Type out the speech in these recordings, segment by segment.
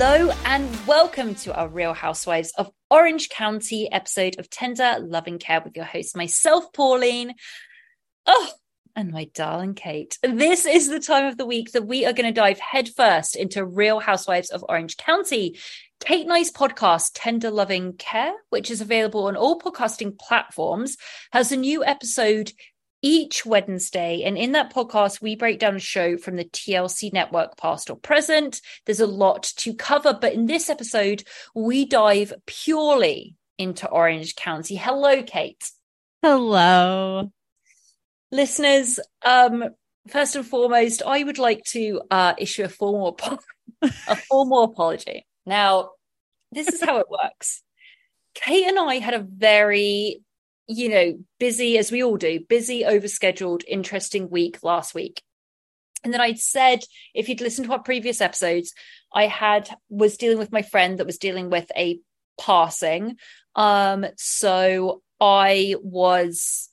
Hello and welcome to our Real Housewives of Orange County episode of Tender Loving Care with your host, myself, Pauline. Oh, and my darling Kate. This is the time of the week that we are going to dive headfirst into Real Housewives of Orange County. Kate I's podcast, Tender Loving Care, which is available on all podcasting platforms, has a new episode each Wednesday. And in that podcast, we break down a show from the TLC network, past or present. There's a lot to cover. But in this episode, we dive purely into Orange County. Hello, Kate. Hello. Listeners, um, first and foremost, I would like to uh, issue a formal, a formal apology. Now, this is how it works. Kate and I had a very you know, busy as we all do, busy, overscheduled, interesting week last week. And then I'd said, if you'd listened to our previous episodes, I had was dealing with my friend that was dealing with a passing. Um, so I was,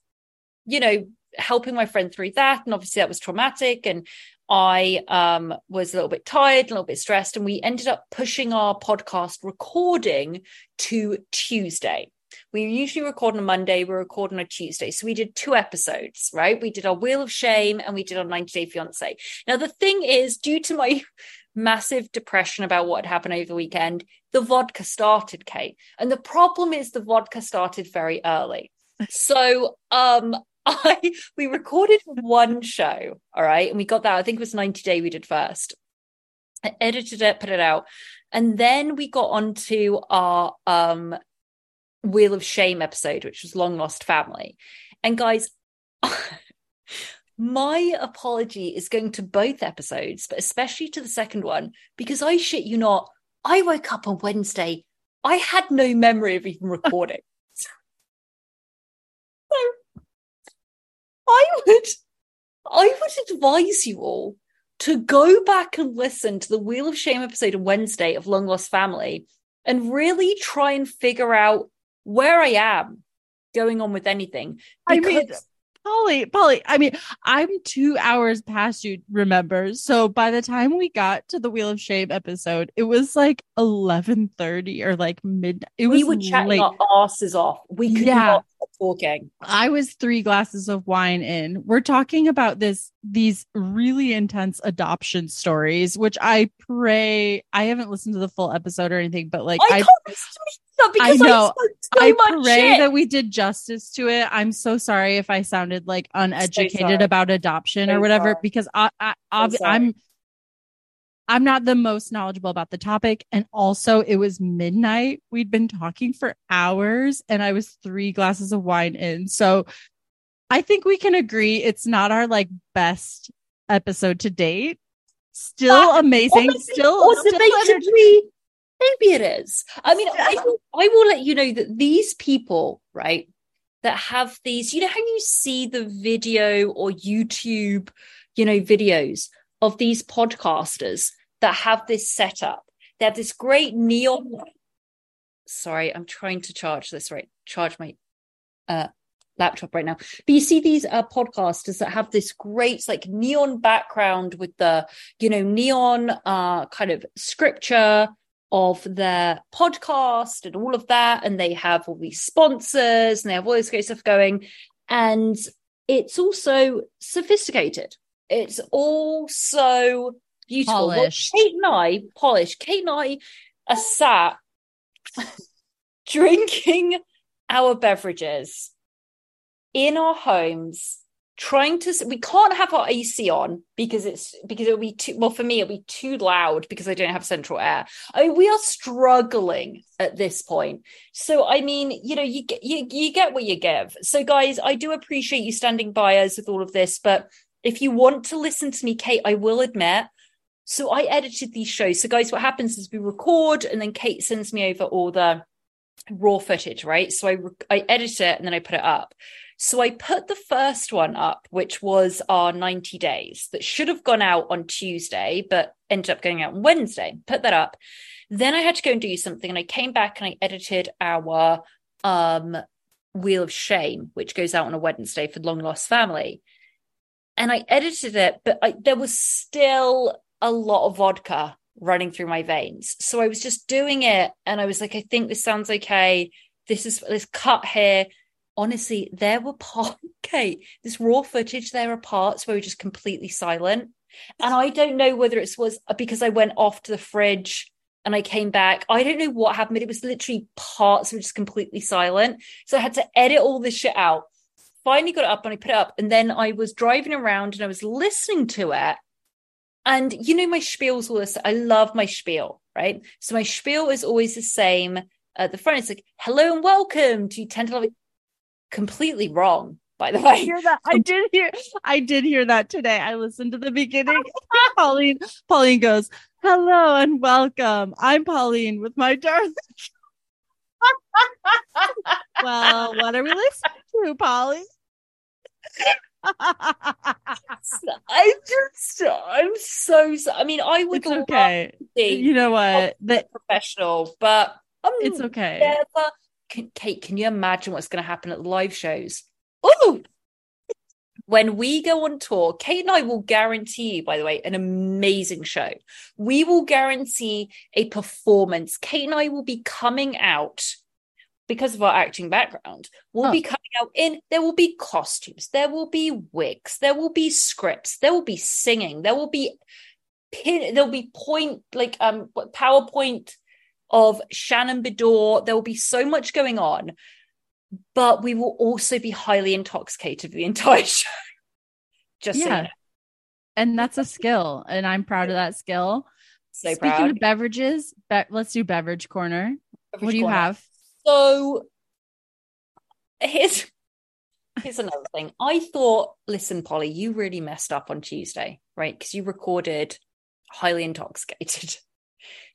you know, helping my friend through that. And obviously that was traumatic. And I um, was a little bit tired, a little bit stressed. And we ended up pushing our podcast recording to Tuesday. We usually record on a Monday, we record on a Tuesday. So we did two episodes, right? We did our Wheel of Shame and we did our 90 Day Fiance. Now, the thing is, due to my massive depression about what happened over the weekend, the vodka started, Kate. And the problem is the vodka started very early. So um I we recorded one show, all right, and we got that. I think it was 90 Day we did first. I edited it, put it out, and then we got onto our um Wheel of Shame episode, which was Long Lost Family. And guys, my apology is going to both episodes, but especially to the second one, because I shit you not, I woke up on Wednesday. I had no memory of even recording. so I would I would advise you all to go back and listen to the Wheel of Shame episode on Wednesday of Long Lost Family and really try and figure out where I am going on with anything. I mean, Polly, Polly, I mean, I'm two hours past you, remember? So by the time we got to the Wheel of Shame episode, it was like 11.30 or like midnight. It was we were chatting late. our asses off. We could Yeah. not stop talking. I was three glasses of wine in. We're talking about this, these really intense adoption stories, which I pray I haven't listened to the full episode or anything, but like I, I, can't listen to that because I, know. spoke so I pray shit. that we did justice to it. I'm so sorry if I sounded like uneducated about adoption So or whatever, because I, I, ob-. I'm I'm not the most knowledgeable about the topic. And also, it was midnight. We'd been talking for hours and I was three glasses of wine in. So I think we can agree it's not our like best episode to date. Still amazing. Still, or still debatably, maybe it is. I mean, I will, I will let you know that these people, right, that have these, you know, how you see the video or YouTube, you know, videos of these podcasters that have this setup. They have this great neon. Sorry, I'm trying to charge this right. Charge my uh laptop right now. But you see these uh, podcasters that have this great like neon background with the you know neon uh kind of scripture of their podcast and all of that, and they have all these sponsors and they have all this great stuff going, and it's also sophisticated. It's all so beautiful. Well, Kate and I, polished. Kate and I are sat drinking our beverages in our homes trying to we can't have our AC on because it's because it'll be too well for me it'll be too loud because I don't have central air. I mean we are struggling at this point. So I mean, you know, you get you you get what you give. So guys, I do appreciate you standing by us with all of this, but if you want to listen to me, Kate, I will admit so I edited these shows. So guys, what happens is we record and then Kate sends me over all the raw footage, right? So I I edit it and then I put it up. So I put the first one up, which was our 90 days that should have gone out on Tuesday, but ended up going out on Wednesday. Put that up. Then I had to go and do something and I came back and I edited our um Wheel of Shame, which goes out on a Wednesday for Long Lost Family. And I edited it, but I, there was still a lot of vodka running through my veins. So I was just doing it and I was like, I think this sounds okay. This is this cut here. Honestly, there were parts, Kate, this raw footage, there are parts where we were just completely silent. And I don't know whether it was uh, because I went off to the fridge and I came back. I don't know what happened, but it was literally parts were just completely silent. So I had to edit all this shit out. Finally got it up and I put it up. And then I was driving around and I was listening to it. And you know, my spiel's all this. I love my spiel, right? So my spiel is always the same at the front. It's like, hello and welcome to 10 to 11. Completely wrong, by the I way. hear that. I did hear. I did hear that today. I listened to the beginning. Pauline. Pauline goes, "Hello and welcome. I'm Pauline with my darling." well, what are we listening to, Polly? I just, I'm so, I mean, I would it's okay. You know what? That professional, but I'm it's okay. never. Can, Kate, can you imagine what's going to happen at the live shows? Oh, when we go on tour, Kate and I will guarantee you, by the way, an amazing show. We will guarantee a performance. Kate and I will be coming out because of our acting background. We'll Oh. be coming out in, there will be costumes, there will be wigs, there will be scripts, there will be singing, there will be pin, there'll be point, like um PowerPoint of Shannon Beador. There will be so much going on but we will also be highly intoxicated the entire show. Just so you Yeah. know. and that's a skill, and I'm proud of that skill. So Speaking proud. of beverages, be- let's do beverage corner. what do you Corner. have? So here's here's another thing. I thought, listen, Polly, you really messed up on Tuesday, right? Because you recorded highly intoxicated.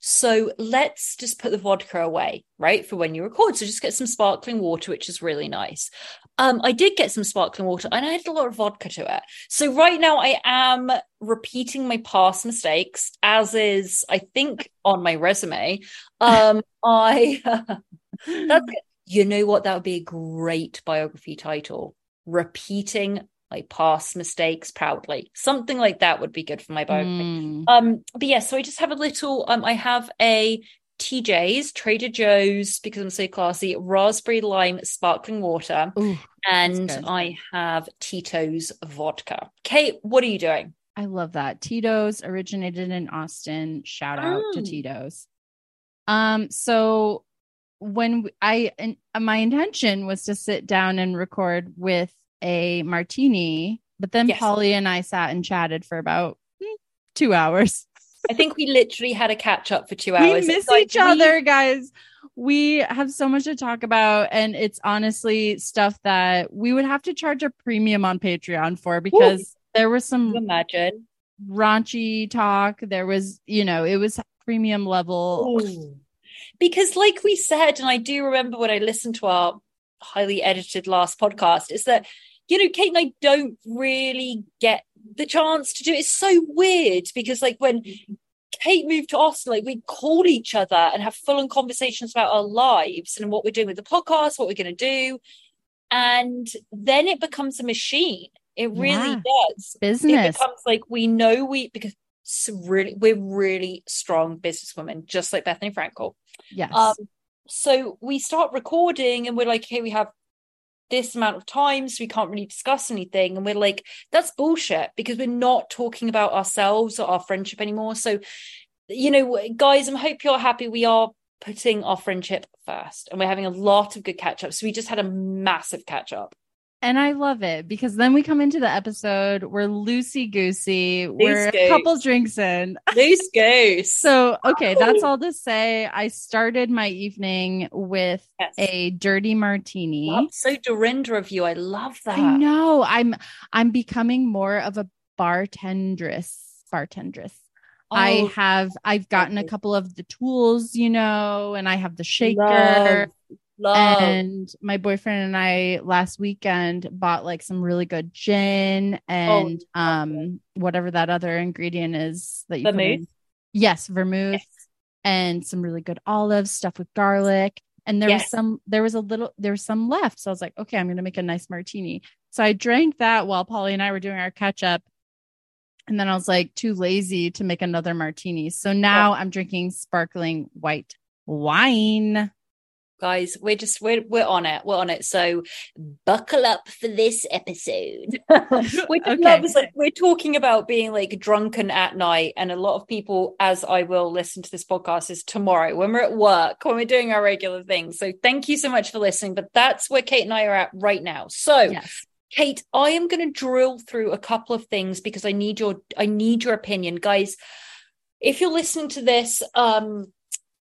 So let's just put the vodka away, right? For when you record. So just get some sparkling water, which is really nice. Um, I did get some sparkling water and I had a lot of vodka to it. So right now I am repeating my past mistakes, as is, I think, on my resume. Um, I that's. You know what? That would be a great biography title. Repeating my past mistakes proudly. Something like that would be good for my biography. Mm. Um, but yeah, so I just have a little um I have a TJ's, Trader Joe's, because I'm so classy, raspberry lime sparkling water, Ooh, and. I have Tito's vodka. Kate, what are you doing? I love that. Tito's originated in Austin. Shout out to Mm. Tito's. Um, so when I and my intention was to sit down and record with a martini, but then Yes. Polly and I sat and chatted for about mm, two hours. I think we literally had a catch up for two hours. we miss Like, each we- other, guys. We have so much to talk about, and it's honestly stuff that we would have to charge a premium on Patreon for because there was some imagine. raunchy talk. There was, you know, it was premium level. Because, like we said, and I do remember when I listened to our highly edited last podcast, is that, you know, Kate and I don't really get the chance to do it. It's so weird because, like, when Kate moved to Austin, like, we call each other and have full on conversations about our lives and what we're doing with the podcast, what we're going to do. And then it becomes a machine. It really Yeah. does. It becomes like we know we, because really, we're really strong businesswomen, just like Bethenny Frankel. yes. Um, so we start recording and we're like, hey, we have this amount of time, so we can't really discuss anything. And we're like, that's bullshit because we're not talking about ourselves or our friendship anymore. So, you know, guys, I hope you're happy. We are putting our friendship first and we're having a lot of good catch ups. So we just had a massive catch up. And I love it because then we come into the episode, we're loosey goosey, we're a couple drinks in. Loose goose. So, okay, that's all to say. I started my evening with Yes. a dirty martini. That's so Dorinda of you. I love that. I know. I'm I'm becoming more of a bartendress. Bartendress. I Oh, have I've gotten a couple of the tools, you know, and I have the shaker. love, love. And my boyfriend and I last weekend bought like some really good gin and um whatever that other ingredient is that you Vermouth? in. Yes, vermouth Yes. and some really good olives stuffed with garlic. And there was some there was a little there was some left. So I was like, okay, I'm gonna make a nice martini. So I drank that while Polly and I were doing our catch up. And then I was like too lazy to make another martini. So now I'm drinking sparkling white wine. Guys we're just we're we're on it we're on it so buckle up for this episode which Okay. love is like we're talking about being like drunken at night and a lot of people as i will listen to this podcast is tomorrow when we're at work when we're doing our regular things so thank you so much for listening but that's where kate and i are at right now so Yes. Kate, I am going to drill through a couple of things because I need your I need your opinion, guys. If you're listening to this, um,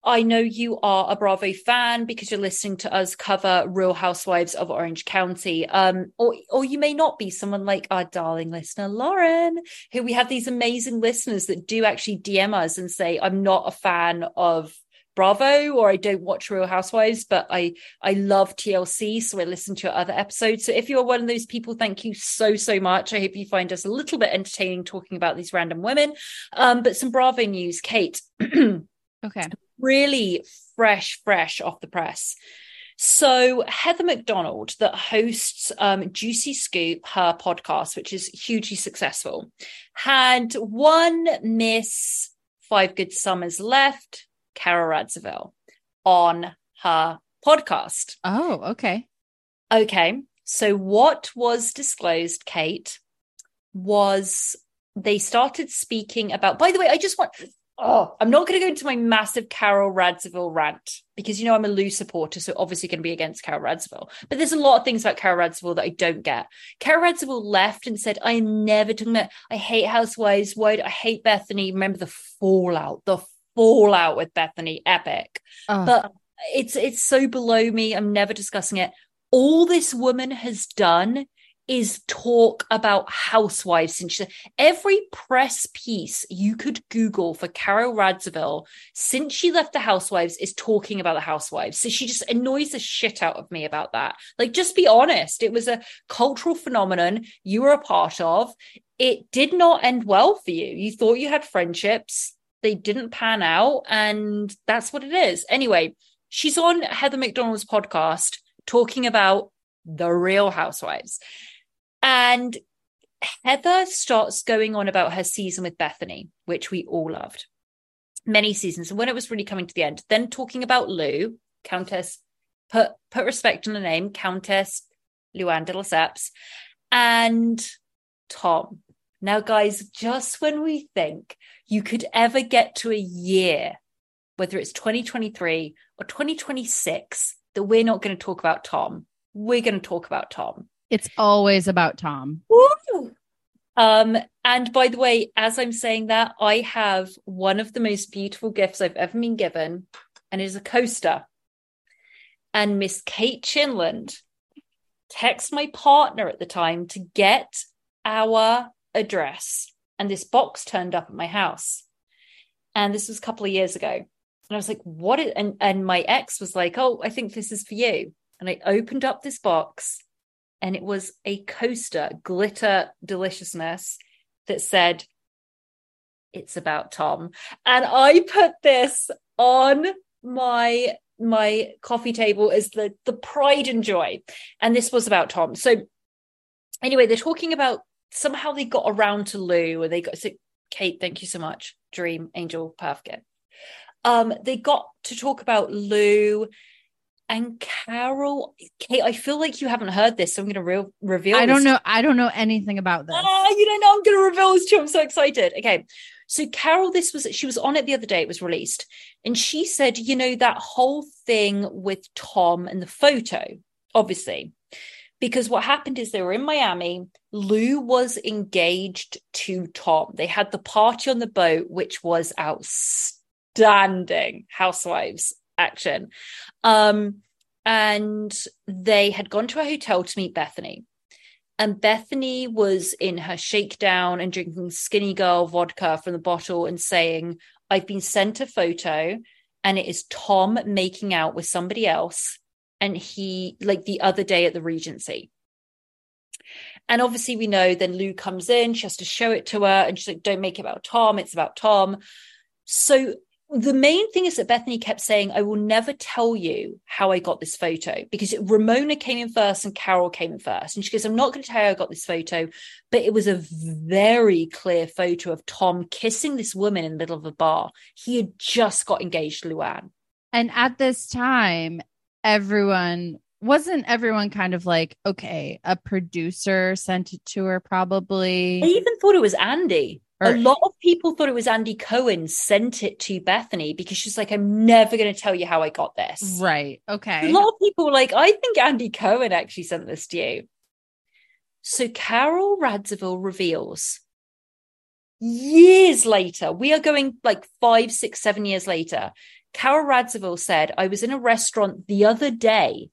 I know you are a Bravo fan because you're listening to us cover Real Housewives of Orange County. Um, or or you may not be someone like our darling listener Lauren, who we have these amazing listeners that do actually DM us and say, "I'm not a fan of." Bravo, or I don't watch Real Housewives, but I I love TLC, so I listen to other episodes. So if you're one of those people, thank you so so much. I hope you find us a little bit entertaining talking about these random women. Um, but some Bravo news, Kate. Okay. Really fresh, fresh off the press. So Heather McDonald, that hosts um, Juicy Scoop, her podcast, which is hugely successful, had one Miss Five Good Summers left, Carol Radziwill, on her podcast. Oh, okay. Okay. So what was disclosed, Kate, was they started speaking about, by the way, I just want, oh, I'm not going to go into my massive Carol Radziwill rant because, you know, I'm a Lou supporter. So obviously going to be against Carol Radziwill. But there's a lot of things about Carol Radziwill that I don't get. Carol Radziwill left and said, I am never talking about, I hate Housewives. Why do I hate Bethenny? Remember the fallout, the fallout with Bethenny, epic Oh, but it's it's so below me i'm never discussing it all this woman has done is talk about housewives. Since she, every press piece you could google for carol radziwill since she left the housewives is talking about the housewives. So she just annoys the shit out of me about that. Like just be honest. It was a cultural phenomenon you were a part of. It did not end well for you. You thought you had friendships. They didn't pan out and that's what it is. Anyway she's on heather mcdonald's podcast talking about the real housewives and heather starts going on about her season with bethenny which we all loved many seasons and when it was really coming to the end then talking about lou countess put put respect on the name countess luann lesseps and tom now guys just when we think you could ever get to a year, whether it's 2023 or 2026, that we're not going to talk about Tom. We're going to talk about Tom. It's always about Tom. Woo! Um, and by the way, as I'm saying that, I have one of the most beautiful gifts I've ever been given, and it is a coaster. And Miss Kate Chinland text my partner at the time to get our address. And this box turned up at my house. And this was a couple of years ago. And I was like, what? And, and my ex was like, oh, I think this is for you. And I opened up this box and it was a coaster, glitter deliciousness that said, it's about Tom. And I put this on my my coffee table as the the pride and joy. And this was about tom. So anyway they're talking about somehow they got around to lou and they got so kate thank you so much. Dream angel perfect um they got to talk about lou and Carol, Kate, I feel like you haven't heard this, so I'm going to re- reveal. I don't this. know. I don't know anything about this. Oh, you don't know. I'm going to reveal this to you. I'm so excited. Okay, so Carol, this was she was on it the other day. It was released, and she said, you know, that whole thing with Tom and the photo, obviously, because what happened is they were in Miami. Lou was engaged to Tom. They had the party on the boat, which was outstanding. Housewives action. Um, and they had gone to a hotel to meet Bethenny. And Bethenny was in her shakedown and drinking skinny girl vodka from the bottle and saying, I've been sent a photo and it is Tom making out with somebody else. And he, like the other day at the Regency. And obviously, we know then Lou comes in, she has to show it to her, and she's like, Don't make it about Tom, it's about Tom. So the main thing is that Bethenny kept saying, I will never tell you how I got this photo because Ramona came in first and Carol came in first. And she goes, I'm not going to tell you I got this photo, but it was a very clear photo of Tom kissing this woman in the middle of a bar. He had just got engaged to Luann. And at this time, everyone wasn't everyone kind of like, okay, a producer sent it to her, probably. I even thought it was Andy. Or, a lot of people thought it was Andy Cohen sent it to Bethenny because she's like, I'm never going to tell you how I got this. Right. Okay. A lot of people were like, I think Andy Cohen actually sent this to you. So Carol Radziwill reveals years later, we are going like five, six, seven years later. Carol Radziwill said, I was in a restaurant the other day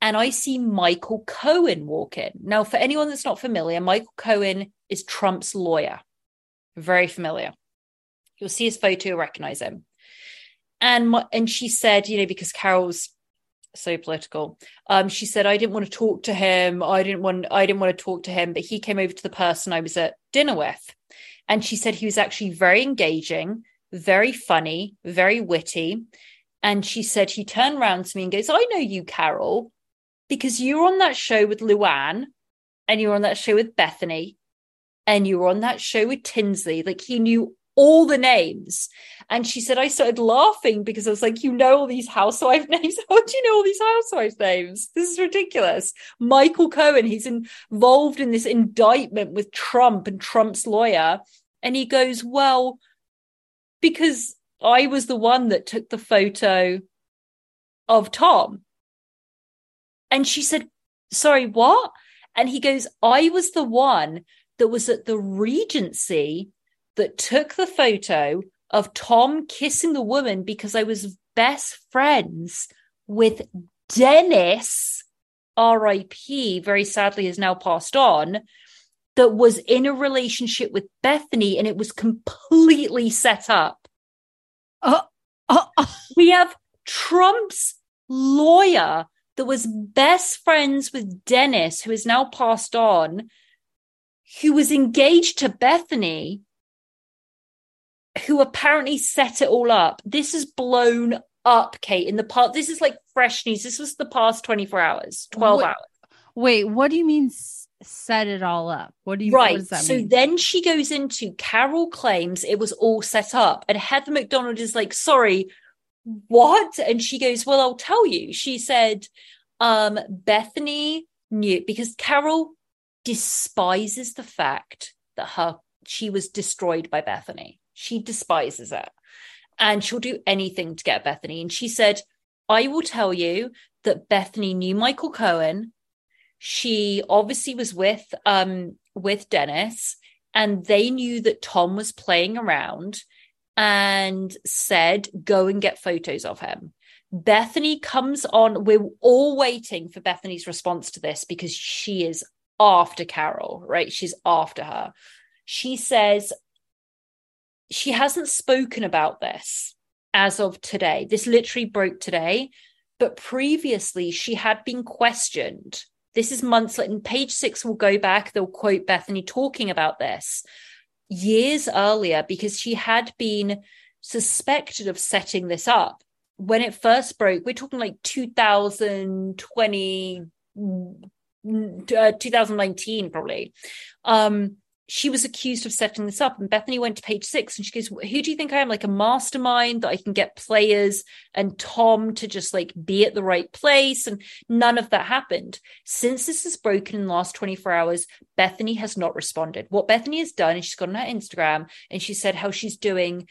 and I see Michael Cohen walk in. Now, for anyone that's not familiar, Michael Cohen is Trump's lawyer. Very familiar. You'll see his photo, you'll recognize him. And and she said, you know, because Carol's so political, um, she said, I didn't want to talk to him. I didn't want I didn't want to talk to him, but he came over to the person I was at dinner with. And she said he was actually very engaging, very funny, very witty. And she said he turned around to me and goes, I know you, Carol because you were on that show with Luann and you were on that show with Bethenny and you were on that show with Tinsley. Like he knew all the names. And she said, I started laughing because I was like, you know all these housewife names. How do you know all these housewife names? This is ridiculous. Michael Cohen, he's involved in this indictment with Trump and Trump's lawyer. And he goes, well, because I was the one that took the photo of Tom. And she said, Sorry, what? And he goes, I was the one that was at the Regency that took the photo of Tom kissing the woman because I was best friends with Dennis, RIP, very sadly has now passed on, that was in a relationship with Bethenny and it was completely set up. Uh, uh, uh. We have Trump's lawyer that was best friends with Dennis, who is now passed on, who was engaged to Bethenny, who apparently set it all up. This is blown up, Kate, in the part. This is like fresh news. This was the past 24 hours, 12 wait, hours. Wait, what do you mean set it all up? What do you right? so mean? then she goes into Carol claims it was all set up, and Heather McDonald is like, sorry, what? And she goes, Well, I'll tell you. She said, um, Bethenny knew because Carol despises the fact that her she was destroyed by Bethenny. She despises it. And she'll do anything to get Bethenny. And she said, I will tell you that Bethenny knew Michael Cohen. She obviously was with um with Dennis and they knew that Tom was playing around and said, go and get photos of him. Bethenny comes on. We're all waiting for Bethenny's response to this because she is after Carol, right? She's after her. She says she hasn't spoken about this as of today. This literally broke today, but previously she had been questioned. This is months later. And page six will go back, they'll quote Bethenny talking about this years earlier because she had been suspected of setting this up when it first broke, we're talking like 2020, uh, 2019, probably. Um, she was accused of setting this up. And Bethenny went to page six and she goes, Who do you think I am? Like a mastermind that I can get players and Tom to just like be at the right place. And none of that happened. Since this has broken in the last 24 hours, Bethenny has not responded. What Bethenny has done is she's gone on her Instagram and she said how she's doing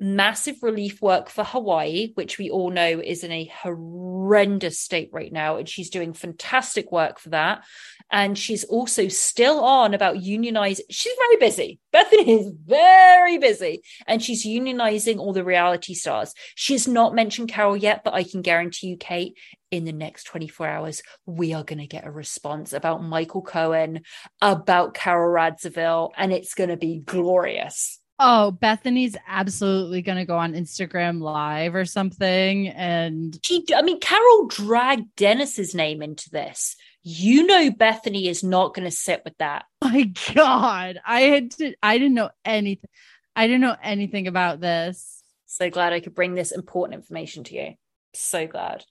massive relief work for Hawaii, which we all know is in a horrendous state right now. And she's doing fantastic work for that. And she's also still on about unionizing. She's very busy. Bethenny is very busy. And she's unionizing all the reality stars. She's not mentioned Carol yet, but I can guarantee you, Kate, in the next 24 hours, we are going to get a response about Michael Cohen, about Carol Radziwill, and it's going to be glorious. Oh, Bethenny's absolutely going to go on Instagram live or something. And she, I mean, Carol dragged Dennis's name into this. You know, Bethenny is not going to sit with that. My God, I had to, I didn't know anything. I didn't know anything about this. So glad I could bring this important information to you. So glad.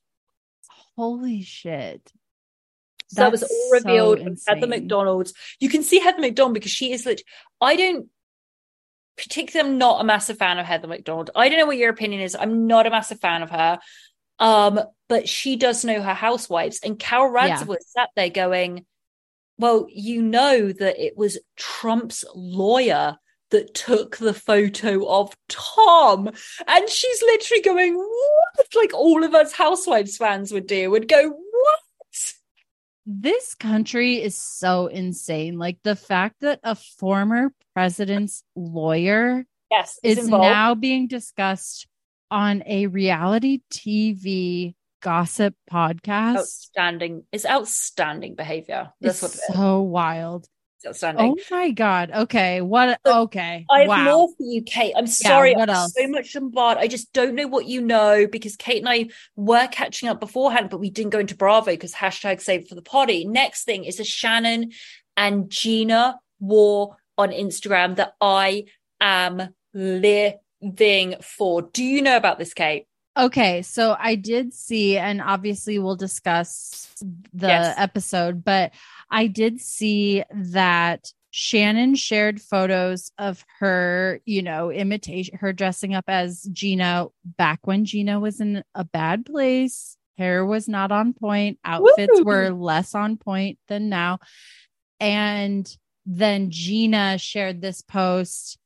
Holy shit. So that was all revealed so Heather McDonald's. You can see Heather McDonald because she is lit. I don't particularly I'm not a massive fan of Heather McDonald. I don't know what your opinion is. I'm not a massive fan of her. Um, but she does know her housewives. And Carol Radziwill yeah. sat there going, Well, you know that it was Trump's lawyer that took the photo of Tom. And she's literally going, What? Like all of us housewives fans would do, would go? This country is so insane. Like the fact that a former president's lawyer yes is, is now being discussed on a reality TV gossip podcast. Outstanding. It's outstanding behavior. That's it's what so wild outstanding. Oh my god. Okay. What? Okay. I have wow. more for you, Kate. I'm sorry. Yeah, what I'm else? so much bombarded. I just don't know what you know because Kate and I were catching up beforehand, but we didn't go into Bravo because hashtag save for the potty. Next thing is a Shannon and Gina war on Instagram that I am living for. Do you know about this, Kate? Okay, so I did see, and obviously we'll discuss the yes. episode, but I did see that Shannon shared photos of her, you know, imitation, her dressing up as Gina back when Gina was in a bad place. Hair was not on point, outfits Woo! were less on point than now. And then Gina shared this post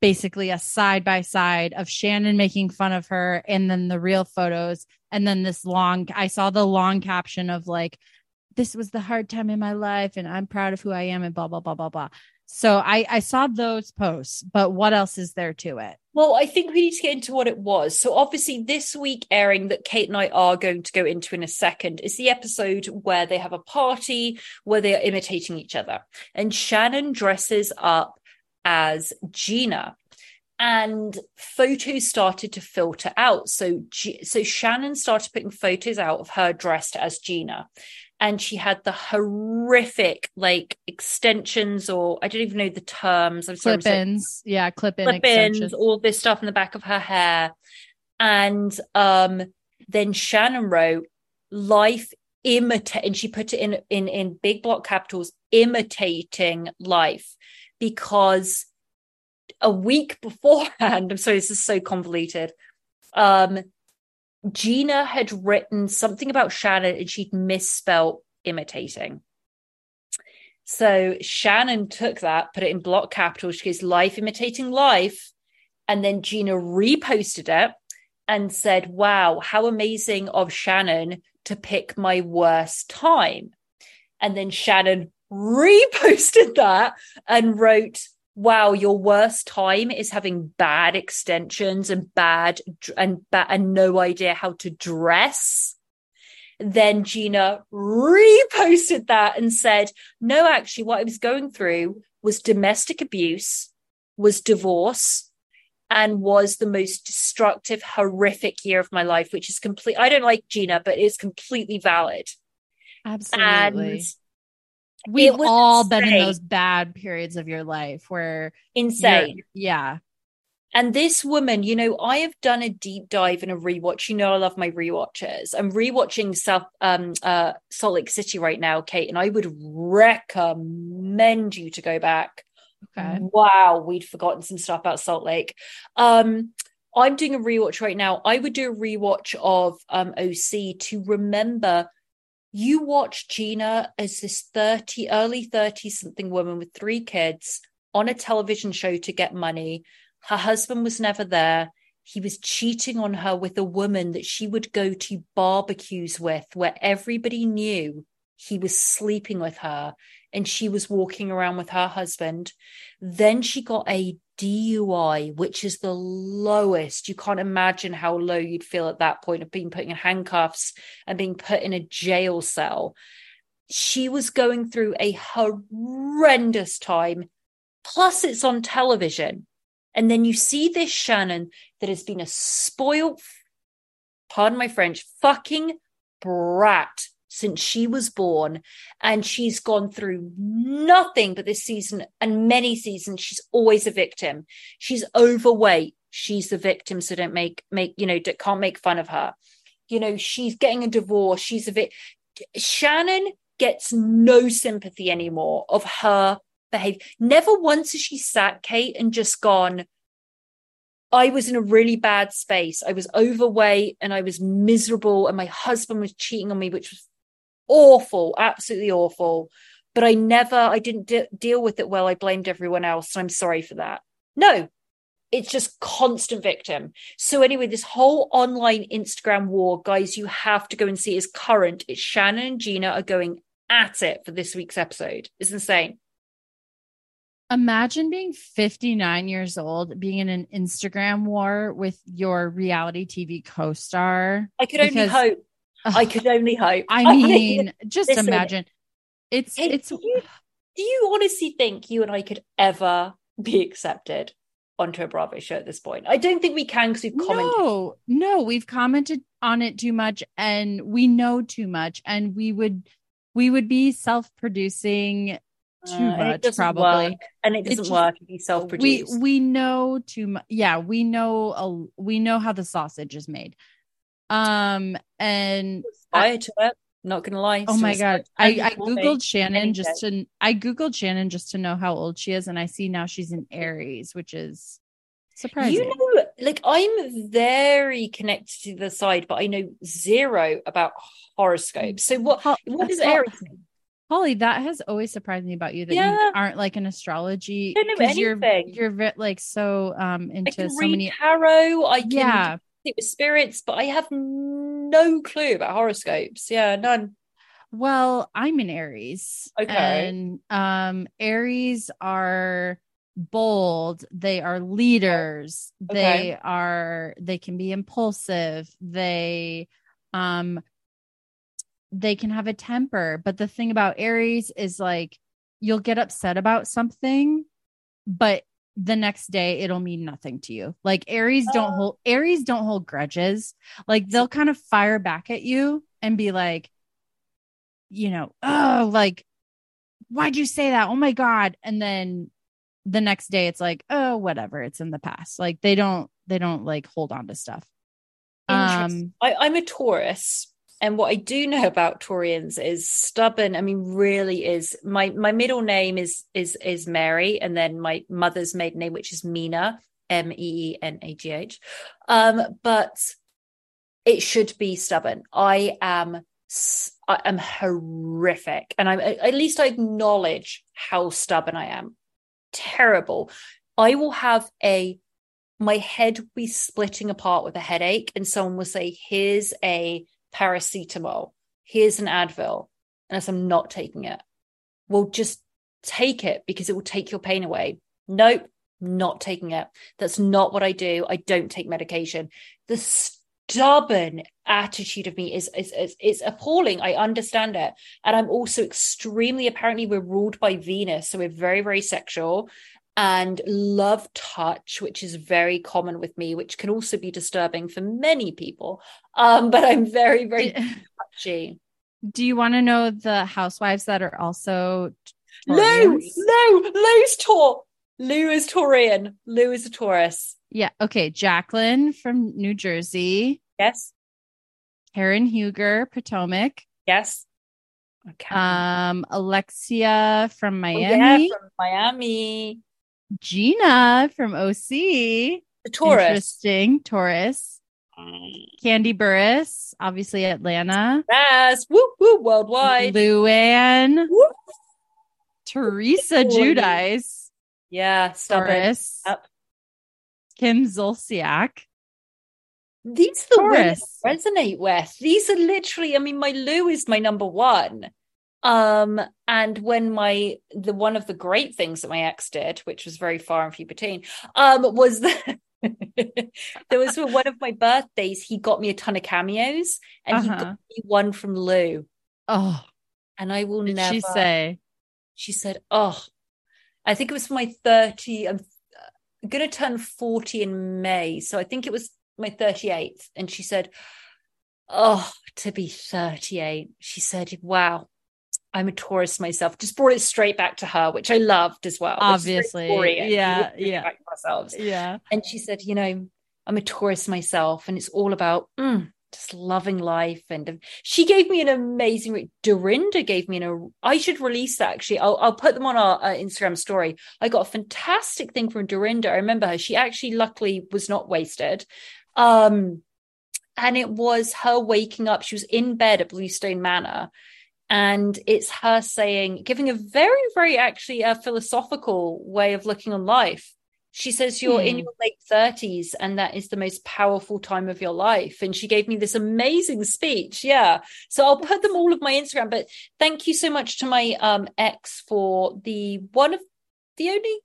basically a side by side of Shannon making fun of her and then the real photos. And then this long, I saw the long caption of like, this was the hard time in my life and I'm proud of who I am and blah, blah, blah, blah, blah. So I, I saw those posts, but what else is there to it? Well, I think we need to get into what it was. So obviously this week airing that Kate and I are going to go into in a second is the episode where they have a party where they are imitating each other. And Shannon dresses up as Gina and photos started to filter out so G- so Shannon started putting photos out of her dressed as Gina and she had the horrific like extensions or I don't even know the terms. I'm sorry. Clip-ins. Yeah, clip-in clip-ins, all this stuff in the back of her hair. And um then Shannon wrote life imitate and she put it in in in big block capitals imitating life because a week beforehand, I'm sorry, this is so convoluted. Um, Gina had written something about Shannon and she'd misspelled imitating. So Shannon took that, put it in block capital. She goes, life imitating life. And then Gina reposted it and said, wow, how amazing of Shannon to pick my worst time. And then Shannon reposted that and wrote, wow, your worst time is having bad extensions and bad and bad and no idea how to dress. Then Gina reposted that and said, no, actually, what I was going through was domestic abuse, was divorce, and was the most destructive, horrific year of my life, which is complete. I don't like Gina, but it's completely valid. Absolutely. And We've all insane. been in those bad periods of your life where insane. Yeah. And this woman, you know, I have done a deep dive and a rewatch. You know, I love my rewatches. I'm rewatching South um uh Salt Lake City right now, Kate, and I would recommend you to go back. Okay. Wow, we'd forgotten some stuff about Salt Lake. Um, I'm doing a rewatch right now. I would do a rewatch of um OC to remember you watch Gina as this 30, early 30 something woman with three kids on a television show to get money. Her husband was never there. He was cheating on her with a woman that she would go to barbecues with, where everybody knew he was sleeping with her and she was walking around with her husband. Then she got a DUI, which is the lowest. You can't imagine how low you'd feel at that point of being put in handcuffs and being put in a jail cell. She was going through a horrendous time. Plus, it's on television. And then you see this Shannon that has been a spoiled, pardon my French, fucking brat since she was born and she's gone through nothing but this season and many seasons. She's always a victim. She's overweight. She's the victim so don't make make you know can't make fun of her. You know she's getting a divorce. She's a bit shannon gets no sympathy anymore of her behavior. Never once has she sat kate and just gone I was in a really bad space. I was overweight and I was miserable, and my husband was cheating on me, which was awful, absolutely awful. But I never, I didn't de- deal with it well. I blamed everyone else. And I'm sorry for that. No, it's just constant victim. So anyway, this whole online Instagram war, guys, you have to go and see is current. It's Shannon and Gina are going at it for this week's episode. It's insane. Imagine being 59 years old, being in an Instagram war with your reality TV co-star. I could only hope I could only hope. I mean, just listen, imagine. It's it's. Do you, do you honestly think you and I could ever be accepted onto a Bravo show at this point? I don't think we can because we've commented. No, no, we've commented on it too much, and we know too much, and we would we would be self-producing too uh, much probably work. and it doesn't work if you self-produce we we know too much yeah we know a, we know how the sausage is made um, and I, to it. Not gonna lie. Oh my god. I, I googled Shannon just to I googled Shannon just to know how old she is, and I see now she's in Aries, which is surprising. You know, like I'm very connected to the side, but I know zero about horoscopes. So what what is Aries? Holly, that has always surprised me about you that yeah. you aren't like an astrology because you're you're like so um into so many tarot. I can yeah with spirits, but I have no clue about horoscopes. Yeah, none. Well, I'm in Aries. Okay. And um Aries are bold, they are leaders, okay. they are they can be impulsive, they um they can have a temper, but the thing about Aries is like you'll get upset about something, but the next day it'll mean nothing to you. Like Aries don't oh. hold Aries don't hold grudges. Like they'll kind of fire back at you and be like, you know, oh, like, why'd you say that? Oh my God. And then the next day it's like, oh, whatever, it's in the past. Like they don't they don't like hold on to stuff. Um I, I'm a Taurus and what I do know about Taurians is stubborn. I mean, really is my my middle name is is is Mary, and then my mother's maiden name, which is Meenagh, M E E N A G H. Um, but it should be stubborn. I am I am horrific, and I'm at least I acknowledge how stubborn I am. Terrible. I will have a my head will be splitting apart with a headache, and someone will say, "Here's a." paracetamol. Here's an Advil. And I'm not taking it. well, just take it because it will take your pain away. Nope, not taking it. That's not what I do. I don't take medication. The stubborn attitude of me is, is, is, is appalling. I understand it. And I'm also extremely, apparently, we're ruled by Venus. So we're very, very sexual and love touch, which is very common with me, which can also be disturbing for many people. Um, but I'm very, very touchy. Do you want to know the housewives that are also Lou, Lou, Lou's Taur. Lou is Taurian. Lou is a Taurus. Yeah. Okay. Jacqueline from New Jersey. Yes. Karen Huger, Potomac. Yes. Okay. Um, Alexia from Miami. Oh, yeah, from Miami. Gina from OC. The Taurus. Interesting. Taurus. Kandi Burruss, obviously Atlanta. Yes. Woo woo worldwide. Luann. Woo. Teresa Giudice. Yeah. Taurus. Yep. Kim Zolciak. These are the women I resonate with. These are literally, I mean, my Lou is my number one. Um, and when my the one of the great things that my ex did, which was very far and few between, um, was that there was for one of my birthdays, he got me a ton of cameos and uh-huh. he got me one from Lou. Oh. And I will did never she say? She said, Oh, I think it was for my 30. I'm gonna turn 40 in May. So I think it was my 38th. And she said, Oh, to be 38. She said, Wow, I'm a Taurus myself. Just brought it straight back to her, which I loved as well. Obviously. Yeah. Yeah. ourselves. Yeah. And she said, you know, I'm a Taurus myself, and it's all about mm, just loving life. And she gave me an amazing Dorinda gave me an I should release that actually. I'll, I'll put them on our uh, Instagram story. I got a fantastic thing from Dorinda. I remember her. She actually luckily was not wasted. Um, and it was her waking up. She was in bed at Bluestone Manor and it's her saying giving a very very actually a philosophical way of looking on life. She says you're in hmm. your late 30s and that is the most powerful time of your life. And she gave me this amazing speech. Yeah. So i'll put them all of my instagram but thank you so much to my um ex for the one of the only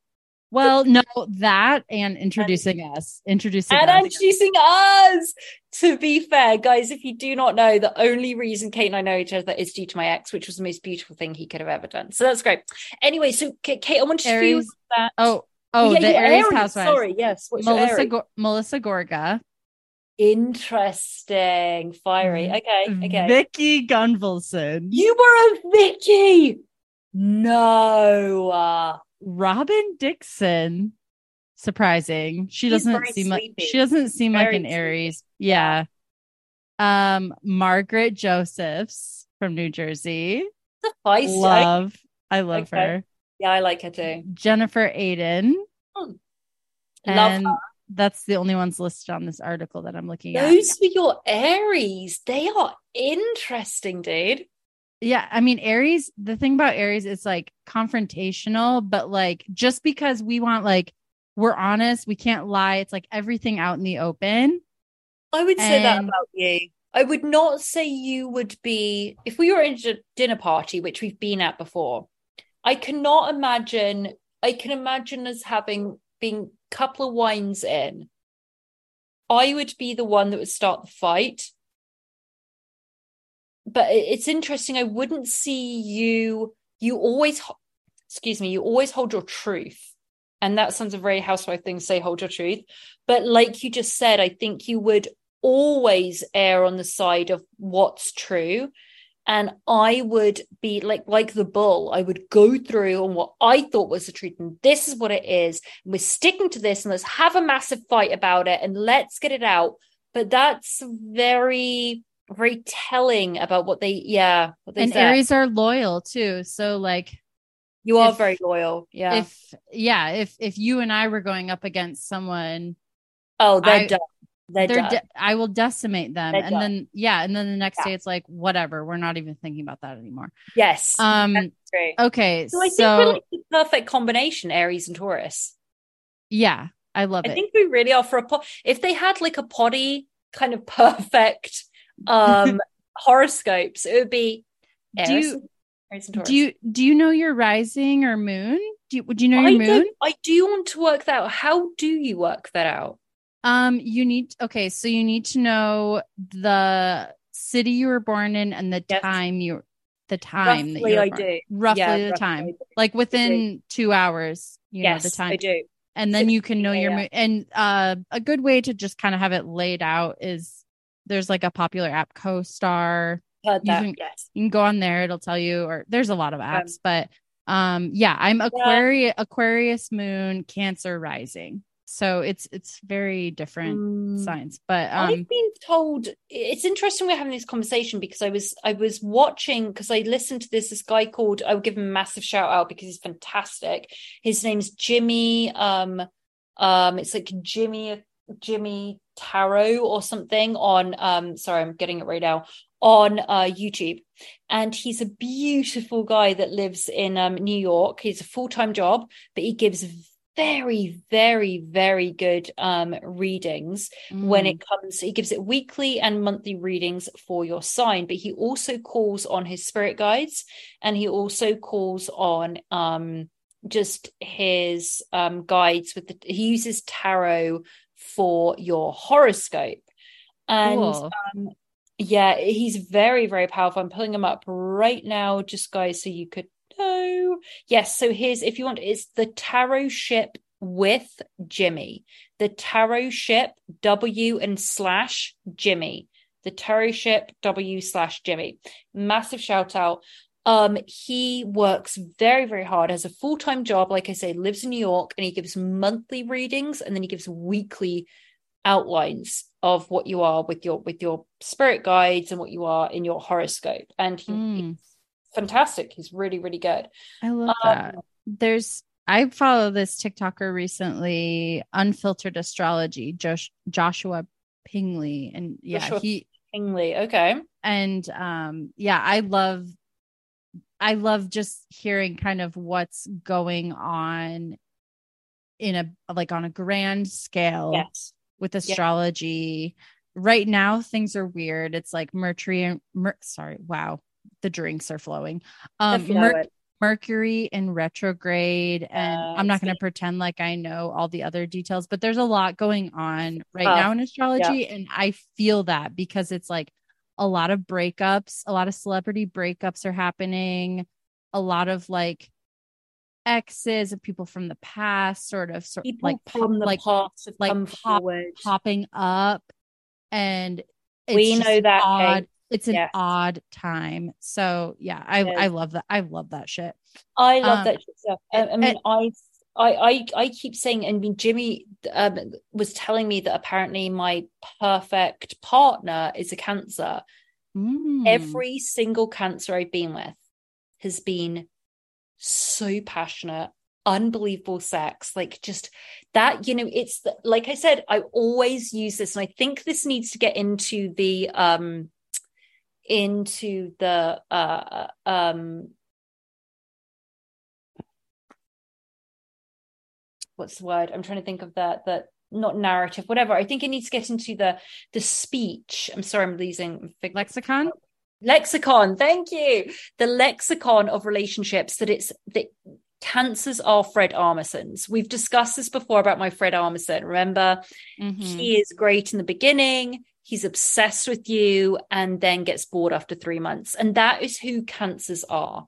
well, no, that and introducing and, us, introducing and us. introducing us. To be fair, guys, if you do not know, the only reason Kate and I know each other is due to my ex, which was the most beautiful thing he could have ever done. So that's great. Anyway, so Kate, I want to feel that. Oh, oh, yeah, the Aries, Aries housewives. Sorry, yes. What's Melissa Go- Melissa Gorga. Interesting, fiery. Mm-hmm. Okay, okay. Vicki Gunvalson. You were a Vicky. No. Robyn Dixon. Surprising. She doesn't seem sleepy. like she doesn't seem very like an Aries. Yeah. Um, Margaret Josephs from New Jersey. The feisty. Love. I love okay. her. Yeah, I like her too. Jennifer Aydin. Hmm. Love her. that's the only ones listed on this article that I'm looking Those at. Those were your Aries. They are interesting, dude yeah i mean aries the thing about aries is like confrontational but like just because we want like we're honest we can't lie it's like everything out in the open. I would say and... that about you. I would not say you would be if we were in a dinner party which we've been at before i cannot imagine i can imagine us having been a couple of wines in. I would be the one that would start the fight but it's interesting. I wouldn't see you. You always, excuse me, you always hold your truth. And that sounds a very housewife thing to say, hold your truth. But like you just said, I think you would always err on the side of what's true. And I would be like like the bull. I would go through on what I thought was the truth, and this is what it is. And we're sticking to this, and let's have a massive fight about it, and let's get it out. But that's very very telling about what they yeah what they and said. aries are loyal too. So like you are if, very loyal yeah. if yeah if if you and i were going up against someone oh they're I, done. They're, they're done. De- i will decimate them. They're and done. then yeah and then the next yeah. day it's like whatever we're not even thinking about that anymore. Yes. Um okay so i so, think we're like the perfect combination aries and taurus. Yeah i love I it. i think we really are for a po- if they had like a potty kind of perfect um horoscopes it would be do you. Do you do you know your rising or moon? Do you, do you know I your moon? I do want to work that out. How do you work that out? Um, you need okay, so you need to know the city you were born in and the Yes. time you the time that Roughly, you were I born. do. Roughly Yeah, the roughly time. Like within two hours, you yes, know the time. I do. And then you can know your yeah. moon. And uh a good way to just kind of have it laid out is there's like a popular app, CoStar. Heard You can- yes. You can go on there, it'll tell you, or there's a lot of Um, apps, but um yeah, I'm Aquarius Aquarius moon, Cancer rising. So it's it's very different Mm. signs. But um I've been told it's interesting we're having this conversation because I was I was watching because I listened to this this guy called I will give him a massive shout out because he's fantastic. His name's Jimmy um um it's like Jimmy Jimmy Tarot or something on um sorry I'm getting it right now on uh YouTube. And he's a beautiful guy that lives in um New York. He's a full-time job but he gives very very very good um readings when mm, it comes he gives it weekly and monthly readings for your sign. But he also calls on his spirit guides and he also calls on um just his um guides with the he uses tarot for your horoscope. And cool. um yeah he's very very powerful. I'm pulling him up right now. Just guys so you could know. Yes so here's if you want it's the tarot ship with jimmy. The tarot ship w and slash jimmy. The tarot ship w slash jimmy. Massive shout out um he works very very hard has a full-time job like i say lives in new york and he gives monthly readings and then he gives weekly outlines of what you are with your with your spirit guides and what you are in your horoscope and he, Mm. he's fantastic he's really really good I love Um, that. There's I follow this TikToker recently, unfiltered astrology, Josh, Joshua Pingley. And yeah, Joshua he Kingley okay and um yeah, I love I love just hearing kind of what's going on in a like on a grand scale yes with astrology. Right now, things are weird. It's like Mercury and Mer- sorry, wow, the drinks are flowing. Um, Mer- Mercury in retrograde, and I'm not going to pretend like I know all the other details, but there's a lot going on right Uh, now in astrology, and I feel that because it's like a lot of breakups, a lot of celebrity breakups are happening, a lot of like exes of people from the past, sort of, sort people like the like like pop- popping up. And it's We know that, odd. It's an odd time. So yeah i i love that i love that shit. I love Um, that shit stuff. I, I mean, and- I, I, I, I keep saying, mean, Jimmy um, was telling me that apparently my perfect partner is a Cancer. Mm. Every single Cancer I've been with has been so passionate, unbelievable sex. Like just that, you know, it's the, like I said, I always use this, and I think this needs to get into the um into the uh um what's the word? I'm trying to think of that that not narrative whatever. I think it needs to get into the the speech. I'm sorry i'm losing lexicon? Lexicon thank you. The lexicon of relationships that it's that cancers are fred armisens. We've discussed this before about my fred armisen remember? Mhm. he is great in the beginning he's obsessed with you and then gets bored after three months. And that is who cancers are.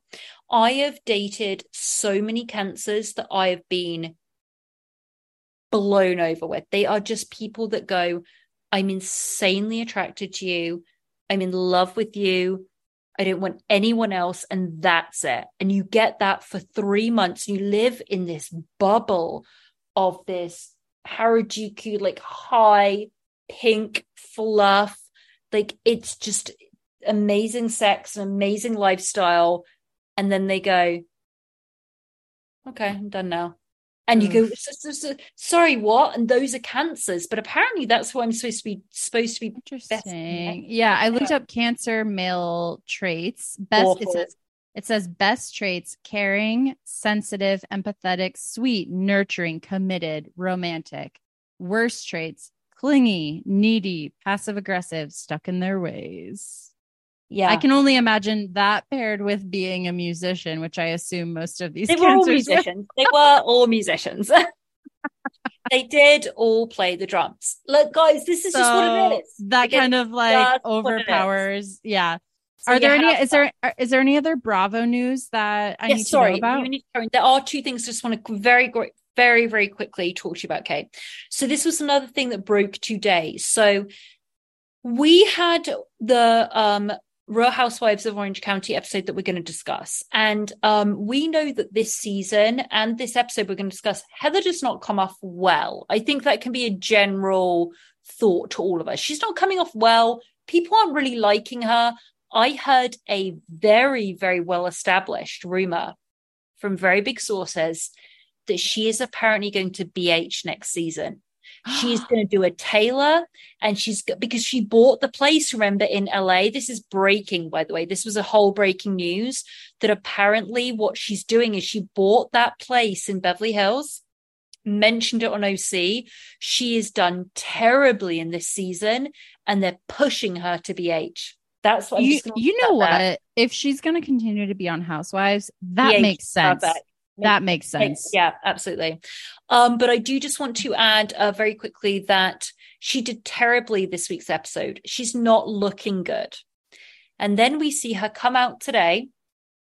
I have dated so many cancers that i have been blown over with they are just people that go i'm insanely attracted to you i'm in love with you I don't want anyone else, and that's it. And you get that for three months. You live in this bubble of this Harajuku, like high pink fluff. Like it's just amazing sex, an amazing lifestyle. And then they go, okay, I'm done now. And you go, mm. "So- so- so- sorry, what? And those are cancers, but apparently that's who I'm supposed to be supposed to be. Interesting. Yeah, I looked up cancer male traits. Best it says it says best traits: caring, sensitive, empathetic, sweet, nurturing, committed, romantic. Worst traits: clingy, needy, passive aggressive, stuck in their ways. Yeah. I can only imagine that paired with being a musician, which I assume most of these they were all cancers were. musicians. they were all musicians. they did all play the drums. Look, guys, this is just what it is. That Like, kind of like just what it is. overpowers. Yeah. So are there any? Is there are- is there any other Bravo news that I yes, need to sorry, know about? need there are two things. I just want to very, gr- very, very quickly talk to you about, Kate. So this was another thing that broke today. So we had the um Real Housewives of Orange County episode that we're going to discuss. And um, we know that this season and this episode we're going to discuss, Heather does not come off well. I think that can be a general thought to all of us. She's not coming off well. People aren't really liking her. I heard a very, very well established rumor from very big sources that she is apparently going to BH next season. She's going to do a Taylor and she's because she bought the place, remember, in LA. This is breaking, by the way. This was a whole breaking news that apparently what she's doing is she bought that place in Beverly Hills, mentioned it on OC. She has done terribly in this season and they're pushing her to be H That's what you, you know what? If she's going to continue to be on Housewives, that BH, makes sense. perfect. That makes sense. Yeah, absolutely. Um, but I do just want to add uh, very quickly that she did terribly this week's episode. She's not looking good. And then we see her come out today.